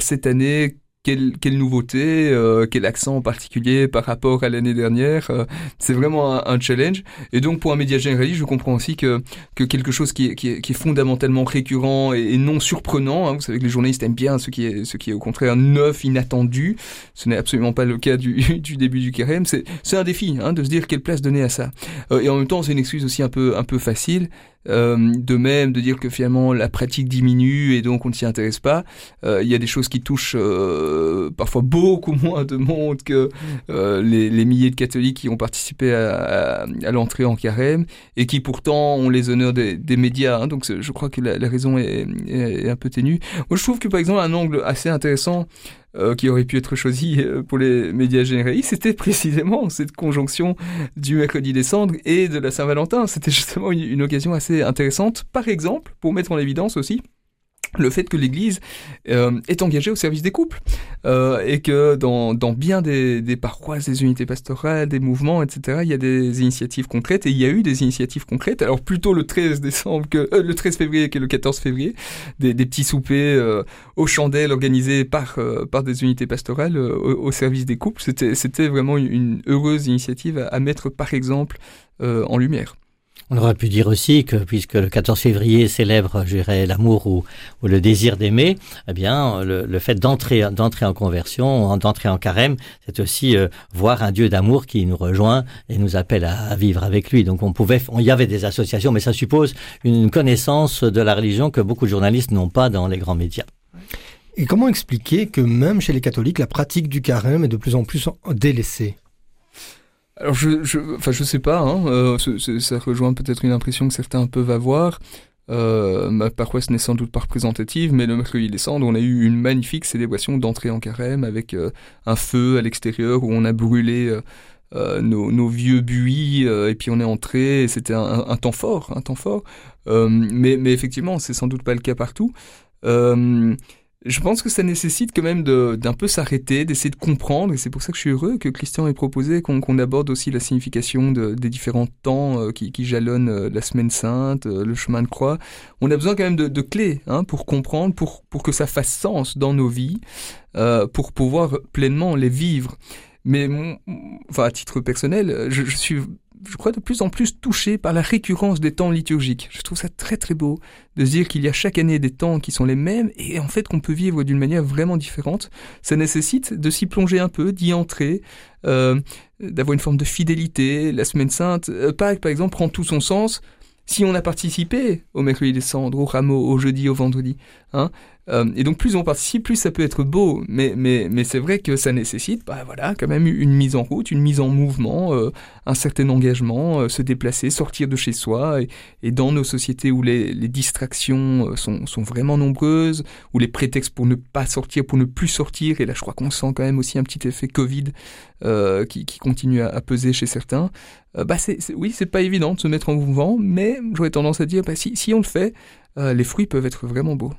cette année, quelle, quelle nouveauté, euh, quel accent en particulier par rapport à l'année dernière. euh, c'est vraiment un, un challenge. Et donc pour un média généraliste, je comprends aussi que, que quelque chose qui est, qui est, qui est fondamentalement récurrent et, non surprenant, hein, vous savez que les journalistes aiment bien ce qui est, ce qui est au contraire neuf, inattendu, ce n'est absolument pas le cas du, *laughs* du début du carême, c'est c'est un défi hein, de se dire quelle place donner à ça. Euh, et en même temps, c'est une excuse aussi un peu, un peu facile. Euh, de même de dire que finalement la pratique diminue et donc on ne s'y intéresse pas. Euh, Il y a des choses qui touchent euh, parfois beaucoup *laughs* moins de monde que euh, les, les milliers de catholiques qui ont participé à, à, à l'entrée en carême et qui pourtant ont les honneurs des, des médias. Hein, donc je crois que la, la raison est, est, est un peu ténue. Moi je trouve que par exemple un angle assez intéressant euh, qui aurait pu être choisi euh, pour les médias généralistes, c'était précisément cette conjonction du mercredi des cendres et de la Saint-Valentin. C'était justement une occasion assez intéressante, par exemple, pour mettre en évidence aussi le fait que l'Église euh, est engagée au service des couples euh, et que dans, dans bien des, des paroisses, des unités pastorales, des mouvements, etc., il y a des initiatives concrètes et il y a eu des initiatives concrètes. Alors plutôt le 13 décembre que euh, le 13 février que le 14 février, des, des petits soupers euh, aux chandelles organisés par euh, par des unités pastorales euh, au, au service des couples. C'était c'était vraiment une, heureuse initiative à, à mettre par exemple en lumière. On aurait pu dire aussi que puisque le 14 février célèbre, je dirais, l'amour ou, le désir d'aimer, eh bien, le, fait d'entrer d'entrer en conversion, d'entrer en carême, c'est aussi euh, voir un Dieu d'amour qui nous rejoint et nous appelle à, vivre avec lui. Donc on pouvait, on, y avait des associations, mais ça suppose une connaissance de la religion que beaucoup de journalistes n'ont pas dans les grands médias. Et comment expliquer que même chez les catholiques, la pratique du carême est de plus en plus délaissée? Alors je, je, enfin je sais pas, hein, euh, ça rejoint peut-être une impression que certains peuvent avoir. Euh, ma paroisse n'est sans doute pas représentative, mais le mercredi des cendres, on a eu une magnifique célébration d'entrée en carême avec euh, un feu à l'extérieur où on a brûlé euh, euh, nos, nos vieux buis euh, et puis on est entré. C'était un, un- temps fort, un temps fort. Mais, mais effectivement, c'est sans doute pas le cas partout. Je pense que ça nécessite quand même d'un peu s'arrêter, d'essayer de comprendre, et c'est pour ça que je suis heureux que Christian ait proposé qu'on aborde aussi la signification de, des différents temps euh, qui, qui, jalonnent euh, la semaine sainte, euh, le chemin de croix. On a besoin quand même de, de clés hein, pour comprendre, pour, pour que ça fasse sens dans nos vies, pour pouvoir pleinement les vivre. Mais enfin, à titre personnel, je, je suis je crois, de plus en plus touché par la récurrence des temps liturgiques. Je trouve ça très très beau de se dire qu'il y a chaque année des temps qui sont les mêmes et en fait qu'on peut vivre d'une manière vraiment différente. Ça nécessite de s'y plonger un peu, d'y entrer, euh, d'avoir une forme de fidélité. La semaine sainte, euh, Pâques par exemple, prend tout son sens si on a participé au mercredi des cendres, au rameau, au jeudi, au vendredi. Hein, euh, et donc plus on participe, plus ça peut être beau. Mais, mais, mais c'est vrai que ça nécessite bah, voilà, quand même une mise en route, une mise en mouvement, euh, un certain engagement, euh, se déplacer, sortir de chez soi. Et, dans nos sociétés où les, distractions sont, sont, vraiment nombreuses, où les prétextes pour ne pas sortir, pour ne plus sortir, et là je crois qu'on sent quand même aussi un petit effet Covid qui, continue à, peser chez certains, bah c'est, oui, c'est pas évident de se mettre en mouvement, mais j'aurais tendance à dire, bah, si, si on le fait, les fruits peuvent être vraiment beaux.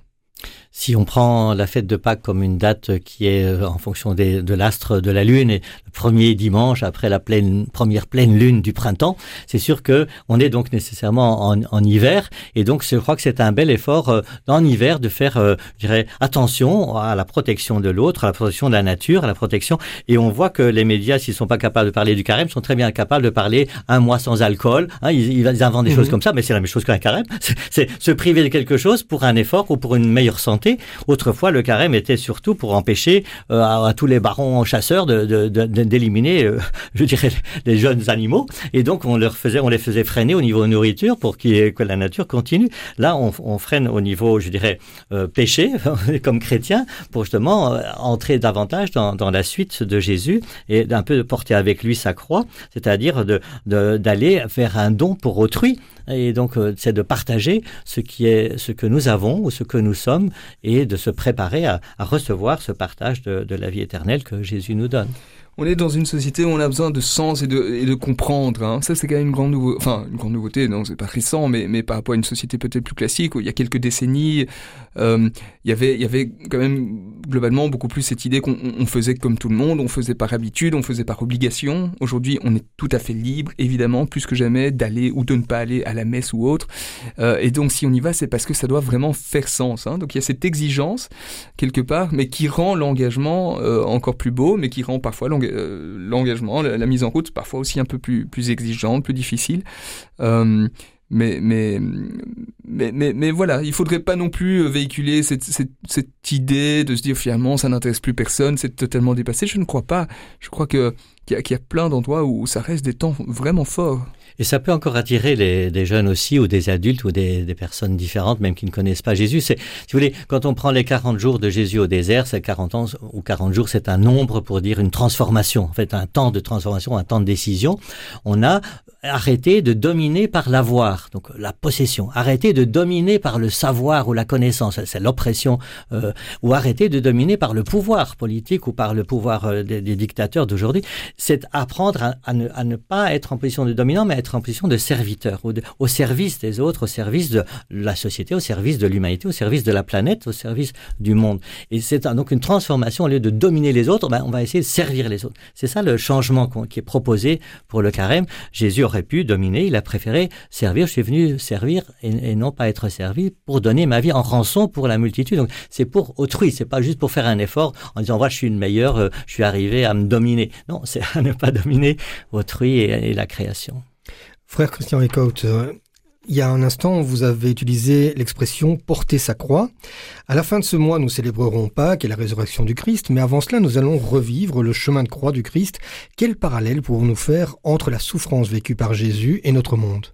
Si on prend la fête de Pâques comme une date qui est euh, en fonction des, de l'astre de la lune et le premier dimanche après la pleine, première pleine lune du printemps, c'est sûr que on est donc nécessairement en, en, hiver et donc je crois que c'est un bel effort euh, en hiver de faire, euh, je dirais, attention à la protection de l'autre, à la protection de la nature, à la protection et on voit que les médias, s'ils sont pas capables de parler du carême, sont très bien capables de parler un mois sans alcool. Hein, ils, ils, inventent des mmh. choses comme ça, mais c'est la même chose qu'un carême. *laughs* C'est se priver de quelque chose pour un effort ou pour une meilleure santé Autrefois, le carême était surtout pour empêcher euh, à, tous les barons chasseurs d'éliminer, euh, *laughs* je dirais, les jeunes animaux. Et donc, on leur faisait, on les faisait freiner au niveau nourriture pour que la nature continue. Là, on, freine au niveau, je dirais, euh, péché, *laughs* comme chrétien, pour justement entrer davantage dans, la suite de Jésus et d'un peu porter avec lui sa croix, c'est-à-dire d'aller vers un don pour autrui. Et donc, c'est de partager ce qui est, ce que nous avons ou ce que nous sommes et de se préparer à, recevoir ce partage de la vie éternelle que Jésus nous donne on est dans une société où on a besoin de sens et de, comprendre. Hein. Ça, c'est quand même une grande nouveauté. Enfin, une grande nouveauté, non, c'est pas récent, mais, par rapport à une société peut-être plus classique, où il y a quelques décennies, euh, il y avait, quand même globalement beaucoup plus cette idée qu'on on faisait comme tout le monde, on faisait par habitude, on faisait par obligation. Aujourd'hui, on est tout à fait libre, évidemment, plus que jamais, d'aller ou de ne pas aller à la messe ou autre. Euh, et donc, si on y va, c'est parce que ça doit vraiment faire sens. Hein. Donc, il y a cette exigence quelque part, mais qui rend l'engagement euh, encore plus beau, mais qui rend parfois l'engagement l'engagement, la, mise en route, parfois aussi un peu plus, plus exigeante, plus difficile. Euh, mais, mais, mais, mais, mais, voilà, il faudrait pas non plus véhiculer cette, cette, idée de se dire finalement ça n'intéresse plus personne, c'est totalement dépassé. Je ne crois pas. Je crois que qu'il y, qu y, a plein d'endroits où ça reste des temps vraiment forts. Et ça peut encore attirer les, des jeunes aussi, ou des adultes, ou des, des, personnes différentes, même qui ne connaissent pas Jésus. C'est, si vous voulez, quand on prend les 40 jours de Jésus au désert, c'est 40 ans ou 40 jours, c'est un nombre pour dire une transformation. En fait, un temps de transformation, un temps de décision. On a arrêté de dominer par l'avoir, donc la possession. Arrêter de dominer par le savoir ou la connaissance, c'est l'oppression. Euh, ou arrêter de dominer par le pouvoir politique ou par le pouvoir euh, des, des, dictateurs d'aujourd'hui. C'est apprendre à, à, ne, à ne pas être en position de dominant, mais être en position de serviteur, de, au service des autres, au service de la société, au service de l'humanité, au service de la planète, au service du monde. Et c'est donc une transformation, au lieu de dominer les autres, ben, on va essayer de servir les autres. C'est ça le changement qui est proposé pour le carême. Jésus aurait pu dominer, il a préféré servir. Je suis venu servir et, non pas être servi pour donner ma vie en rançon pour la multitude. Donc c'est pour autrui, c'est pas juste pour faire un effort en disant, voilà, je suis une meilleure, euh, je suis arrivé à me dominer. Non, c'est *laughs* à ne pas dominer autrui et la création. Frère Christian Ricaut, euh, il y a un instant, vous avez utilisé l'expression porter sa croix. À la fin de ce mois, nous célébrerons Pâques et la résurrection du Christ, mais avant cela, nous allons revivre le chemin de croix du Christ. Quel parallèle pouvons-nous faire entre la souffrance vécue par Jésus et notre monde?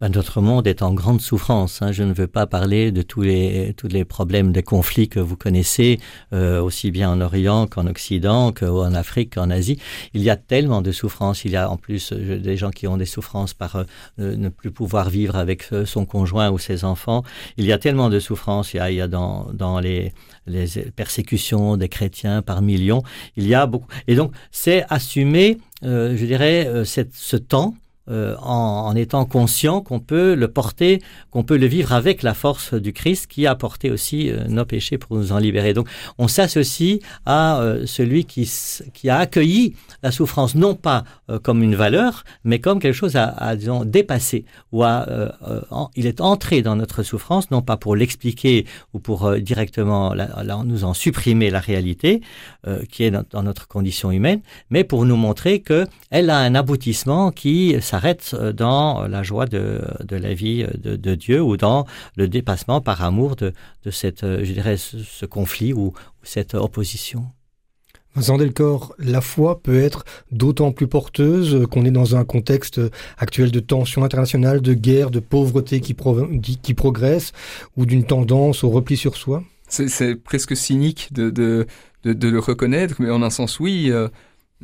Ben, notre monde est en grande souffrance. Hein. Je ne veux pas parler de tous les, tous les problèmes de conflits que vous connaissez, euh, aussi bien en Orient qu'en Occident, qu'en Afrique, qu'en Asie. Il y a tellement de souffrances. Il y a en plus euh, des gens qui ont des souffrances par euh, ne plus pouvoir vivre avec euh, son conjoint ou ses enfants. Il y a tellement de souffrances. Il y a, il y a dans, dans les, les persécutions des chrétiens par millions. Il y a beaucoup. Et donc, c'est assumer, euh, je dirais, ce temps euh, en, étant conscient qu'on peut le porter, qu'on peut le vivre avec la force du Christ qui a porté aussi euh, nos péchés pour nous en libérer. Donc on s'associe à euh, celui qui, qui a accueilli la souffrance non pas comme une valeur, mais comme quelque chose à, à disons, dépasser. Ou à, il est entré dans notre souffrance non pas pour l'expliquer ou pour directement la, nous en supprimer la réalité qui est dans, dans, notre condition humaine, mais pour nous montrer que elle a un aboutissement qui s'arrête dans la joie de, de la vie de, de, Dieu ou dans le dépassement par amour de, de cette, je dirais, ce, ce conflit ou, ou cette opposition. Vincent Delcor, la foi peut être d'autant plus porteuse qu'on est dans un contexte actuel de tension internationale, de guerre, de pauvreté qui, pro qui progresse ou d'une tendance au repli sur soi? C'est presque cynique de, de, de, de, le reconnaître, mais en un sens, oui. Euh,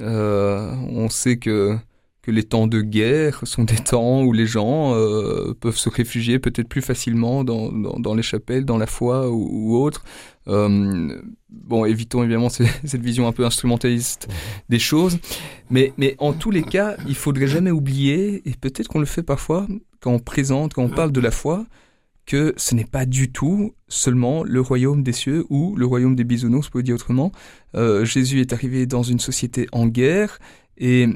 euh, on sait que que les temps de guerre sont des temps où les gens euh, peuvent se réfugier peut-être plus facilement dans, dans, les chapelles, dans la foi ou, autre. Euh, bon, évitons évidemment *laughs* cette vision un peu instrumentaliste des choses, mais, mais en tous les cas, il faudrait jamais oublier, et peut-être qu'on le fait parfois quand on présente, quand on parle de la foi, que ce n'est pas du tout seulement le royaume des cieux ou le royaume des bisounours, pour dire autrement. Euh, Jésus est arrivé dans une société en guerre, et,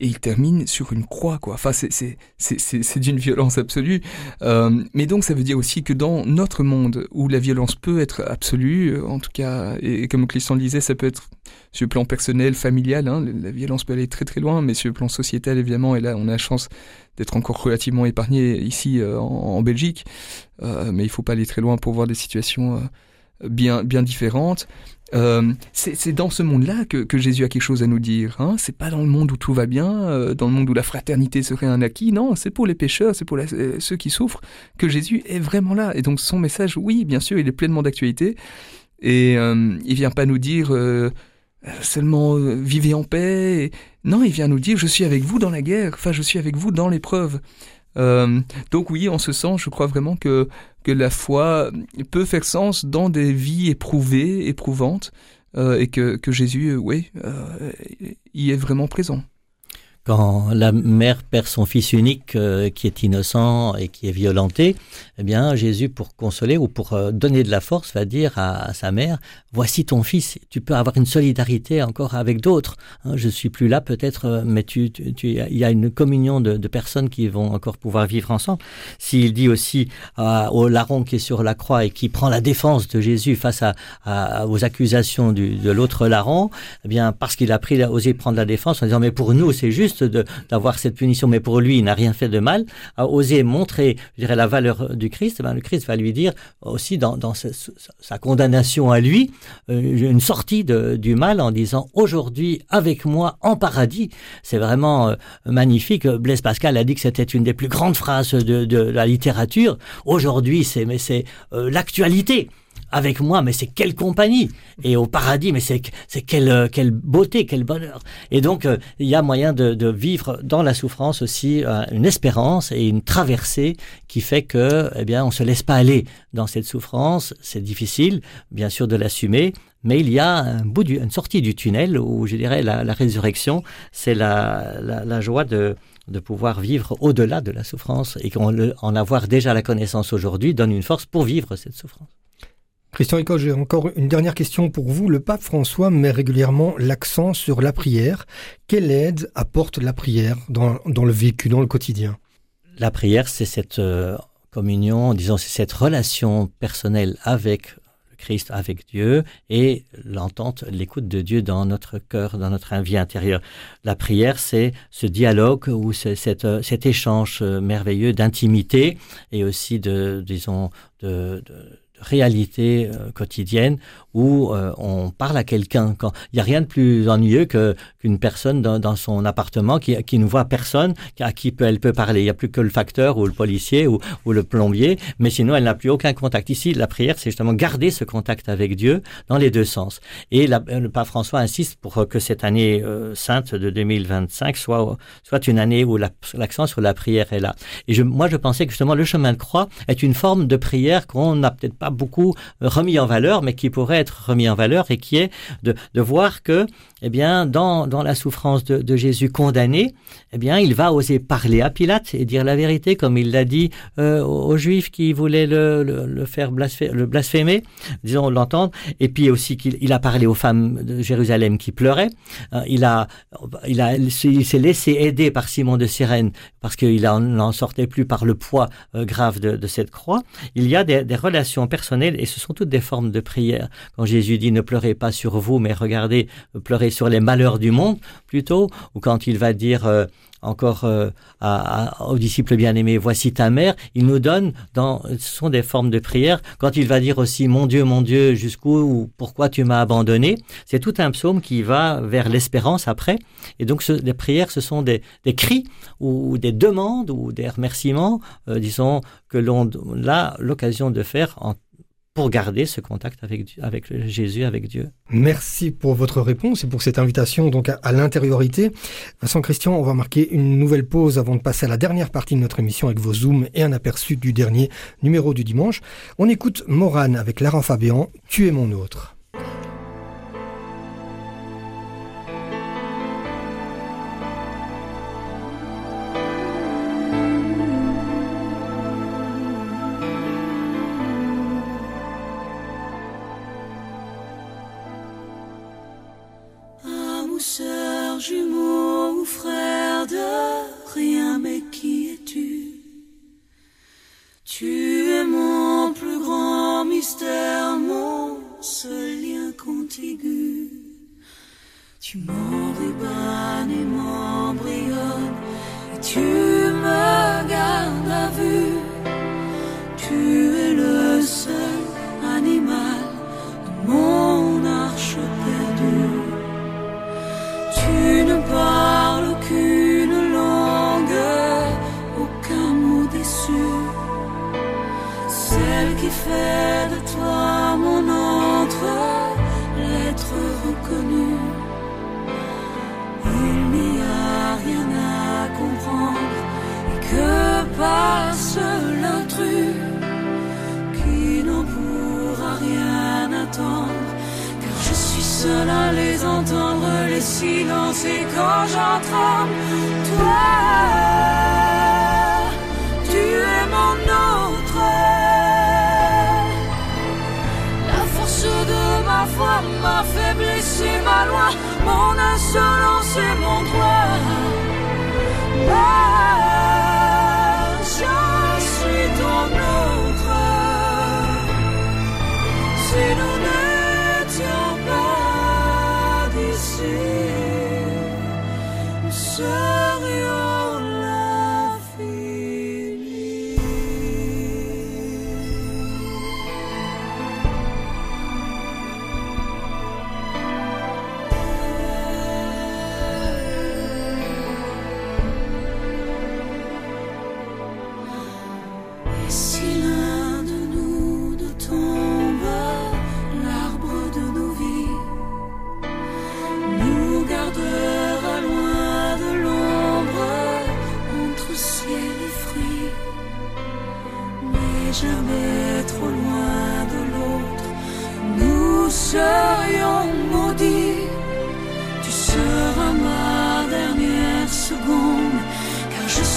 il, termine sur une croix, quoi. Enfin, c'est d'une violence absolue. Euh, mais donc, ça veut dire aussi que dans notre monde où la violence peut être absolue, en tout cas, et, comme Christian le disait, ça peut être sur le plan personnel, familial, hein, la violence peut aller très très loin, mais sur le plan sociétal, évidemment, et là, on a la chance d'être encore relativement épargné ici euh, en, Belgique, euh, mais il faut pas aller très loin pour voir des situations euh, bien, bien différentes. Euh, c'est dans ce monde-là que, Jésus a quelque chose à nous dire. Hein c'est pas dans le monde où tout va bien, euh, dans le monde où la fraternité serait un acquis. Non, c'est pour les pécheurs, c'est pour euh, ceux qui souffrent que Jésus est vraiment là. Et donc son message, oui, bien sûr, il est pleinement d'actualité. Et euh, il vient pas nous dire seulement vivez en paix. Non, il vient nous dire je suis avec vous dans la guerre. Enfin, je suis avec vous dans l'épreuve. Euh, donc oui, en ce sens, je crois vraiment que, que la foi peut faire sens dans des vies éprouvées, éprouvantes, euh, et que, que Jésus, oui, euh, y est vraiment présent. Quand la mère perd son fils unique euh, qui est innocent et qui est violenté, eh bien Jésus pour consoler ou pour euh, donner de la force va dire à, à, sa mère voici ton fils, tu peux avoir une solidarité encore avec d'autres. Hein, je suis plus là peut-être euh, mais tu, tu, il y a une communion de, de, personnes qui vont encore pouvoir vivre ensemble. S'il dit aussi à, au larron qui est sur la croix et qui prend la défense de Jésus face à, à aux accusations du, de l'autre larron, eh bien parce qu'il a pris osé prendre la défense en disant mais pour nous c'est juste d'avoir cette punition, mais pour lui, il n'a rien fait de mal, a osé montrer, je dirais, la valeur du Christ, ben, le Christ va lui dire aussi dans, dans sa, sa, condamnation à lui, euh, une sortie de, du mal en disant aujourd'hui avec moi en paradis. C'est vraiment euh, magnifique. Blaise Pascal a dit que c'était une des plus grandes phrases de, de la littérature. Aujourd'hui, c'est mais c'est euh, l'actualité avec moi, mais c'est quelle compagnie Et au paradis, mais c'est c'est quelle, euh, quelle beauté, quel bonheur Et donc, euh, il y a moyen de, de, vivre dans la souffrance aussi euh, une espérance et une traversée qui fait que, eh bien, on se laisse pas aller dans cette souffrance. C'est difficile, bien sûr, de l'assumer, mais il y a un bout du, une sortie du tunnel où, je dirais, la, la résurrection, c'est la, la, la joie de de pouvoir vivre au-delà de la souffrance et qu'en en avoir déjà la connaissance aujourd'hui donne une force pour vivre cette souffrance. Christian Rico, j'ai encore une dernière question pour vous. Le pape François met régulièrement l'accent sur la prière. Quelle aide apporte la prière dans, le vécu, dans le quotidien? La prière, c'est cette euh, communion, disons, c'est cette relation personnelle avec le Christ, avec Dieu, et l'entente, l'écoute de Dieu dans notre cœur, dans notre vie intérieure. La prière, c'est ce dialogue ou cet, euh, cet échange euh, merveilleux d'intimité et aussi de, disons, de, de réalité euh, quotidienne où euh, on parle à quelqu'un. Il y a rien de plus ennuyeux que qu'une personne dans, son appartement qui, qui ne voit personne à qui elle peut parler. Il y a plus que le facteur ou le policier ou, le plombier mais sinon elle n'a plus aucun contact. Ici la prière c'est justement garder ce contact avec Dieu dans les deux sens. Et le pape François insiste pour que cette année euh, sainte de 2025 soit soit une année où l'accent la, sur la prière est là. Et moi je pensais que justement le chemin de croix est une forme de prière qu'on n'a peut-être pas beaucoup remis en valeur, mais qui pourrait être remis en valeur et qui est de, de voir que, eh bien, dans, dans la souffrance de, de, Jésus condamné, eh bien, il va oser parler à Pilate et dire la vérité, comme il l'a dit euh, aux Juifs qui voulaient le, le, le faire blasphémer, le blasphémer, disons l'entendre, et puis aussi qu'il il a parlé aux femmes de Jérusalem qui pleuraient. Euh, il a, il a, il s'est laissé aider par Simon de Cyrène parce qu'il n'en sortait plus par le poids euh, grave de, de, cette croix. Il y a des, des relations personnelles et ce sont toutes des formes de prière. Quand Jésus dit ne pleurez pas sur vous, mais regardez, pleurez sur les malheurs du monde plutôt, ou quand il va dire euh, encore euh, aux disciples bien-aimés, voici ta mère, il nous donne, ce sont des formes de prière, quand il va dire aussi, mon Dieu, mon Dieu, jusqu'où ou pourquoi tu m'as abandonné, c'est tout un psaume qui va vers l'espérance après, et donc les prières, ce sont des, des cris ou, des demandes ou des remerciements, euh, disons, que l'on a l'occasion de faire en pour garder ce contact avec, Jésus, avec Dieu. Merci pour votre réponse et pour cette invitation donc à, à l'intériorité. Vincent Christian, on va marquer une nouvelle pause avant de passer à la dernière partie de notre émission avec vos zooms et un aperçu du dernier numéro du dimanche. On écoute Morane avec Lara Fabian, Tu es mon autre. car je suis seul à les entendre, les silences, et quand j'entends toi, tu es mon autre. La force de ma foi, ma faiblesse et ma loi, mon insolence et mon droit. Ah, je suis ton autre. see. So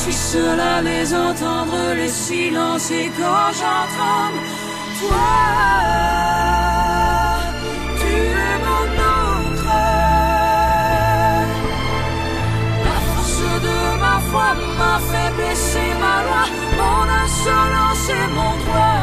Puis cela les entendre, les silences, et quand j'entends toi, tu es mon autre. La force de ma foi, ma faiblesse et ma loi, mon insolence et mon droit.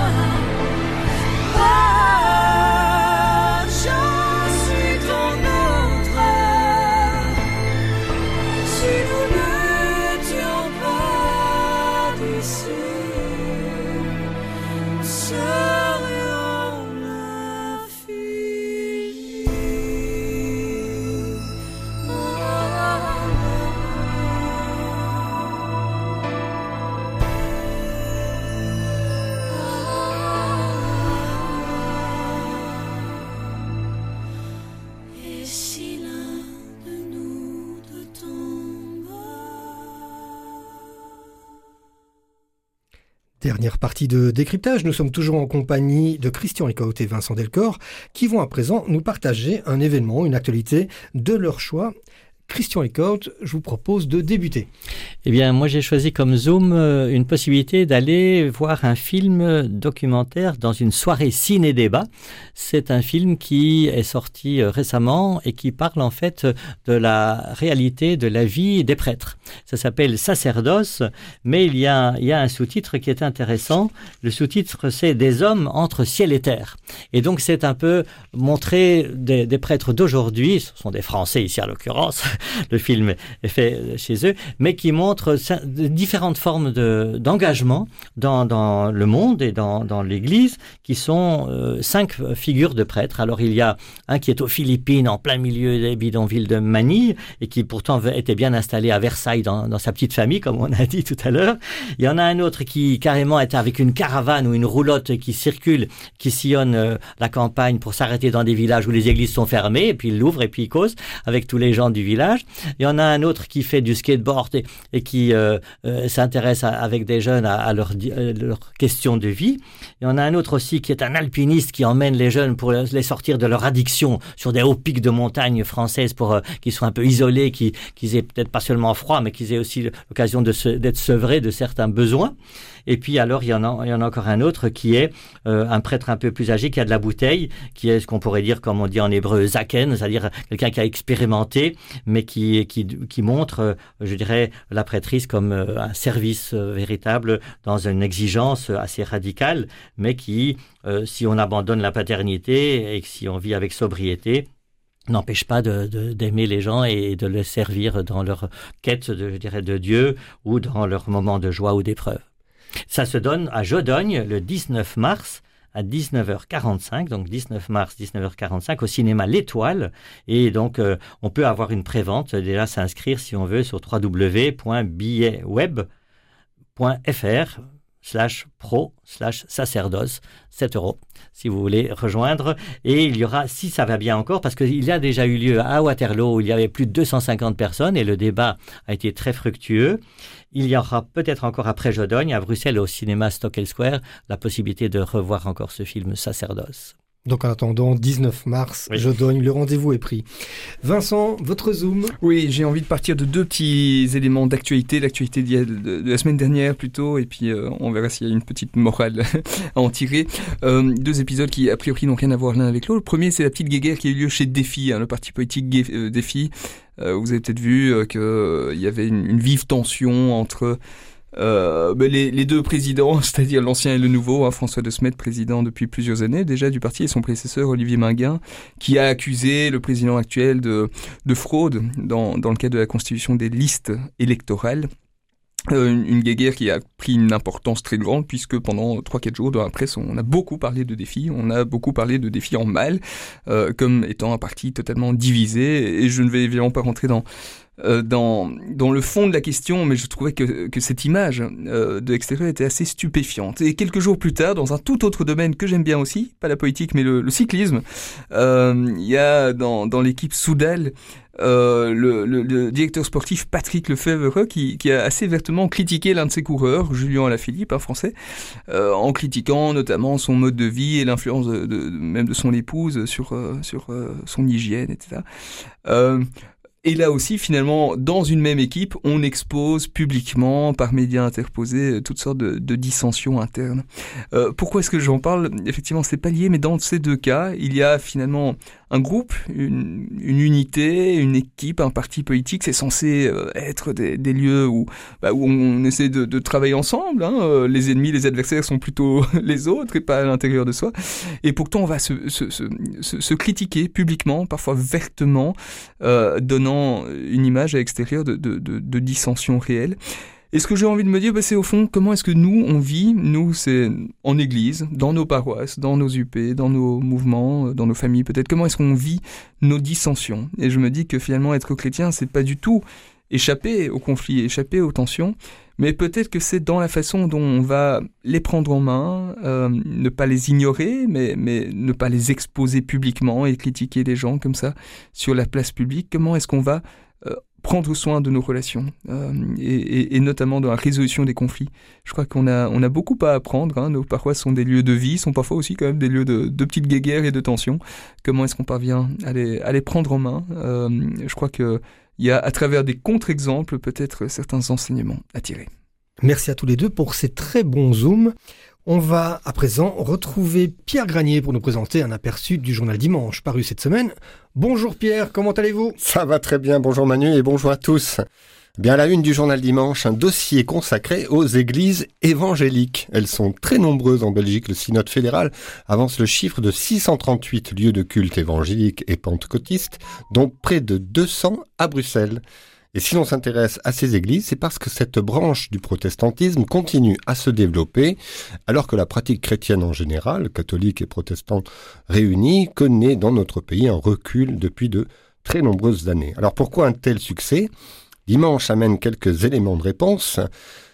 Partie de décryptage, nous sommes toujours en compagnie de Christian Ecaute et Vincent Delcor qui vont à présent nous partager un événement, une actualité de leur choix Christian Eckhout, je vous propose de débuter. Eh bien, moi j'ai choisi comme Zoom euh, une possibilité d'aller voir un film documentaire dans une soirée ciné-débat. C'est un film qui est sorti euh, récemment et qui parle en fait de la réalité de la vie des prêtres. Ça s'appelle Sacerdoce, mais il y a, il y a un sous-titre qui est intéressant. Le sous-titre c'est Des hommes entre ciel et terre. Et donc c'est un peu montrer des, des prêtres d'aujourd'hui, ce sont des Français ici à l'occurrence, *laughs* le film est fait chez eux, mais qui montre différentes formes d'engagement dans, dans, le monde et dans, dans l'Église, qui sont euh, cinq figures de prêtres. Alors il y a un qui est aux Philippines, en plein milieu des bidonvilles de Manille, et qui pourtant était bien installé à Versailles dans, dans sa petite famille, comme on a *laughs* dit tout à l'heure. Il y en a un autre qui carrément est avec une caravane ou une roulotte qui circule, qui sillonne euh, la campagne pour s'arrêter dans des villages où les églises sont fermées, et puis il l'ouvre et puis il cause avec tous les gens du village. Il y en a un autre qui fait du skateboard et, qui euh, euh, s'intéresse avec des jeunes à, leurs leur questions de vie. Il y en a un autre aussi qui est un alpiniste qui emmène les jeunes pour les sortir de leur addiction sur des hauts pics de montagne françaises pour euh, qu'ils soient un peu isolés, qu'ils aient peut-être pas seulement froid, mais qu'ils aient aussi l'occasion d'être sevrés de certains besoins. Et puis alors, il y en a, encore un autre qui est euh, un prêtre un peu plus âgé qui a de la bouteille, qui est ce qu'on pourrait dire, comme on dit en hébreu, zaken, c'est-à-dire quelqu'un qui a expérimenté, qui, qui, montre, euh, je dirais, la prêtrise comme euh, un service véritable dans une exigence assez radicale, mais qui, si on abandonne la paternité et si on vit avec sobriété, n'empêche pas d'aimer les gens et de les servir dans leur quête, de, je dirais, de Dieu ou dans leur moment de joie ou d'épreuve. Ça se donne à Jodogne le 19 mars à 19h45, donc 19 mars 19h45 au cinéma L'Étoile. Et donc euh, on peut avoir une prévente, déjà s'inscrire si on veut sur www.billetweb.fr slash pro slash sacerdoce, 7 euros si vous voulez rejoindre. Et il y aura, si ça va bien encore, parce qu'il a déjà eu lieu à Waterloo où il y avait plus de 250 personnes et le débat a été très fructueux. Il y aura peut-être encore après Jodogne, à Bruxelles, au cinéma Stockel Square, la possibilité de revoir encore ce film Sacerdoce. Donc en attendant, 19 mars, je donne, le rendez-vous est pris. Vincent, votre Zoom Oui, j'ai envie de partir de deux petits éléments d'actualité, l'actualité de, la semaine dernière plutôt, et puis euh, on verra s'il y a une petite morale *laughs* à en tirer. Euh, deux épisodes qui a priori n'ont rien à voir l'un avec l'autre. Le premier, c'est la petite guéguerre qui a eu lieu chez Défi, hein, le parti politique euh, Défi. vous avez peut-être vu qu'il y avait une, une vive tension entre... Euh, les, deux présidents, *laughs* c'est-à-dire l'ancien et le nouveau, hein, François de Smet, président depuis plusieurs années déjà du parti, et son prédécesseur Olivier Minguin, qui a accusé le président actuel de, de fraude dans, le cadre de la constitution des listes électorales. Euh, une, guéguerre qui a pris une importance très grande puisque pendant 3-4 jours dans la presse on a beaucoup parlé de défis, on a beaucoup parlé de défis en mal euh, comme étant un parti totalement divisé et je ne vais évidemment pas rentrer dans euh, dans, le fond de la question, mais je trouvais que, cette image euh, de l'extérieur était assez stupéfiante. Et quelques jours plus tard, dans un tout autre domaine que j'aime bien aussi, pas la politique, mais le, cyclisme, euh, il y a dans, l'équipe Soudal euh, le, directeur sportif Patrick Lefebvre qui, a assez vertement critiqué l'un de ses coureurs, Julien Alaphilippe, un français, en critiquant notamment son mode de vie et l'influence même de son épouse sur son hygiène, etc. Et là aussi, finalement, dans une même équipe, on expose publiquement, par médias interposés, toutes sortes de, de dissensions internes. Euh, pourquoi est-ce que j'en parle? Effectivement, c'est pas lié, mais dans ces deux cas, il y a finalement un groupe, une, une unité, une équipe, un parti politique. C'est censé euh, être des, des lieux où, bah, on essaie de, de travailler ensemble. Hein. Euh, les ennemis, les adversaires sont plutôt *laughs* les autres et pas à l'intérieur de soi. Et pourtant, on va se, se, se, se critiquer publiquement, parfois vertement, euh, donnant une image à l'extérieur de, de, de dissension réelle. Et ce que j'ai envie de me dire, bah, c'est au fond, comment est-ce que nous, on vit, nous, c'est en église, dans nos paroisses, dans nos UP, dans nos mouvements, euh, dans nos familles peut-être, comment est-ce qu'on vit nos dissensions? Et je me dis que finalement, être chrétien, c'est pas du tout échapper aux conflits, échapper aux tensions, mais peut-être que c'est dans la façon dont on va les prendre en main, euh, ne pas les ignorer, mais, mais ne pas les exposer publiquement et critiquer les gens comme ça sur la place publique. Comment est-ce qu'on va prendre soin de nos relations et, et, notamment dans la résolution des conflits. Je crois qu'on a, on a beaucoup à apprendre. Hein. Nos paroisses sont des lieux de vie, sont parfois aussi quand même des lieux de, de petites guéguerres et de tensions. Comment est-ce qu'on parvient à les, à les prendre en main Je crois que il y a à travers des contre-exemples peut-être certains enseignements à tirer. Merci à tous les deux pour ces très bons zooms. On va à présent retrouver Pierre Granier pour nous présenter un aperçu du journal Dimanche paru cette semaine. Bonjour Pierre, comment allez-vous? Ça va très bien, bonjour Manu et bonjour à tous. Bien à la une du journal Dimanche, un dossier consacré aux églises évangéliques. Elles sont très nombreuses en Belgique. Le synode fédéral avance le chiffre de 638 lieux de culte évangéliques et pentecôtistes, dont près de 200 à Bruxelles. Et si l'on s'intéresse à ces églises, c'est parce que cette branche du protestantisme continue à se développer, alors que la pratique chrétienne en général, catholique et protestante réunis, connaît dans notre pays un recul depuis de très nombreuses années. Alors pourquoi un tel succès? Dimanche amène quelques éléments de réponse,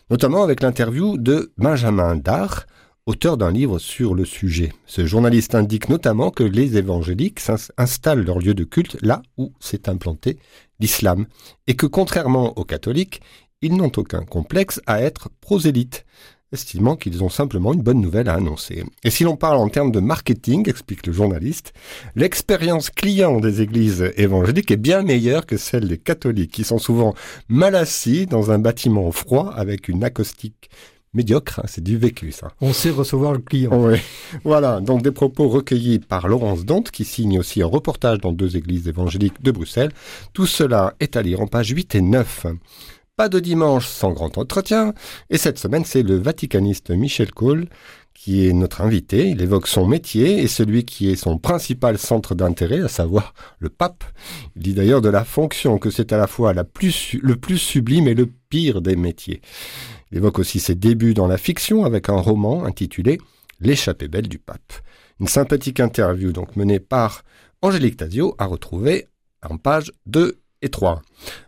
notamment avec l'interview de Benjamin Dard, auteur d'un livre sur le sujet. Ce journaliste indique notamment que les évangéliques installent leur lieu de culte là où s'est implanté l'islam, et que contrairement aux catholiques, ils n'ont aucun complexe à être prosélytes, estimant qu'ils ont simplement une bonne nouvelle à annoncer. Et si l'on parle en termes de marketing, explique le journaliste, l'expérience client des églises évangéliques est bien meilleure que celle des catholiques, qui sont souvent mal assis dans un bâtiment froid avec une acoustique médiocre, hein, c'est du vécu ça. On sait recevoir le client. Oui. Voilà, donc des propos recueillis par Laurence Dante qui signe aussi un reportage dans deux églises évangéliques de Bruxelles. Tout cela est à lire en pages 8 et 9. Pas de dimanche sans grand entretien, et cette semaine c'est le vaticaniste Michel Cole qui est notre invité. Il évoque son métier et celui qui est son principal centre d'intérêt, à savoir le pape. Il dit d'ailleurs de la fonction que c'est à la fois la plus, le plus sublime et le pire des métiers. Il évoque aussi ses débuts dans la fiction avec un roman intitulé L'échappée belle du pape. Une sympathique interview donc menée par Angélique Tazio à retrouver en page 2 et 3.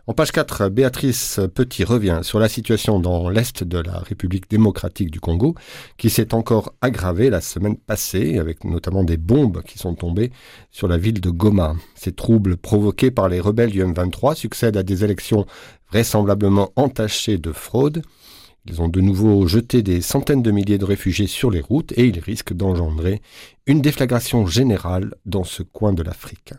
En page 4, Béatrice Petit revient sur la situation dans l'Est de la République démocratique du Congo, qui s'est encore aggravée la semaine passée, avec notamment des bombes qui sont tombées sur la ville de Goma. Ces troubles provoqués par les rebelles du M23 succèdent à des élections vraisemblablement entachées de fraude. Ils ont de nouveau jeté des centaines de milliers de réfugiés sur les routes et ils risquent d'engendrer une déflagration générale dans ce coin de l'Afrique.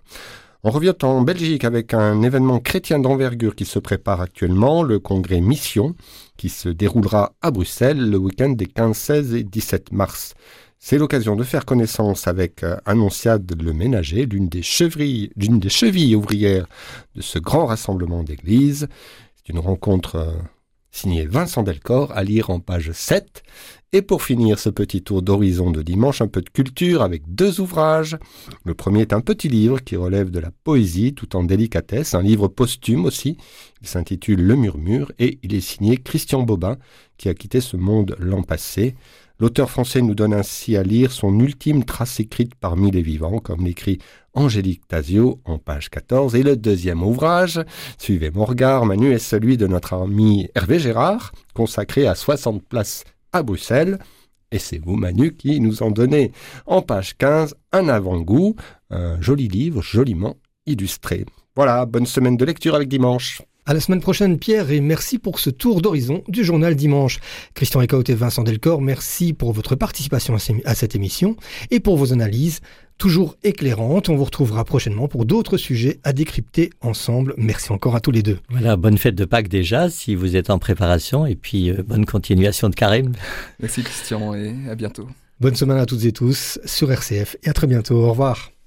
On revient en Belgique avec un événement chrétien d'envergure qui se prépare actuellement, le congrès Mission, qui se déroulera à Bruxelles le week-end des 15, 16 et 17 mars. C'est l'occasion de faire connaissance avec euh, Annonciade le Ménager, l'une des, chevilles, des chevilles ouvrières de ce grand rassemblement d'églises. C'est une rencontre euh, signé Vincent Delcor, à lire en page 7. Et pour finir ce petit tour d'horizon de dimanche, un peu de culture avec deux ouvrages. Le premier est un petit livre qui relève de la poésie tout en délicatesse, un livre posthume aussi. Il s'intitule Le Murmure et il est signé Christian Bobin qui a quitté ce monde l'an passé. L'auteur français nous donne ainsi à lire son ultime trace écrite parmi les vivants, comme l'écrit Angélique Tasio en page 14. Et le deuxième ouvrage, suivez mon regard, Manu, est celui de notre ami Hervé Gérard, consacré à 60 places à Bruxelles. Et c'est vous, Manu, qui nous en donnez en page 15 un avant-goût, un joli livre joliment illustré. Voilà, bonne semaine de lecture avec dimanche. À la semaine prochaine, Pierre, et merci pour ce tour d'horizon du journal dimanche. Christian Ecaut et Vincent Delcor, merci pour votre participation à cette émission et pour vos analyses toujours éclairantes. On vous retrouvera prochainement pour d'autres sujets à décrypter ensemble. Merci encore à tous les deux. Voilà, bonne fête de Pâques déjà, si vous êtes en préparation, et puis euh, bonne continuation de carême. Merci Christian, et à bientôt. Bonne semaine à toutes et tous sur RCF, et à très bientôt. Au revoir.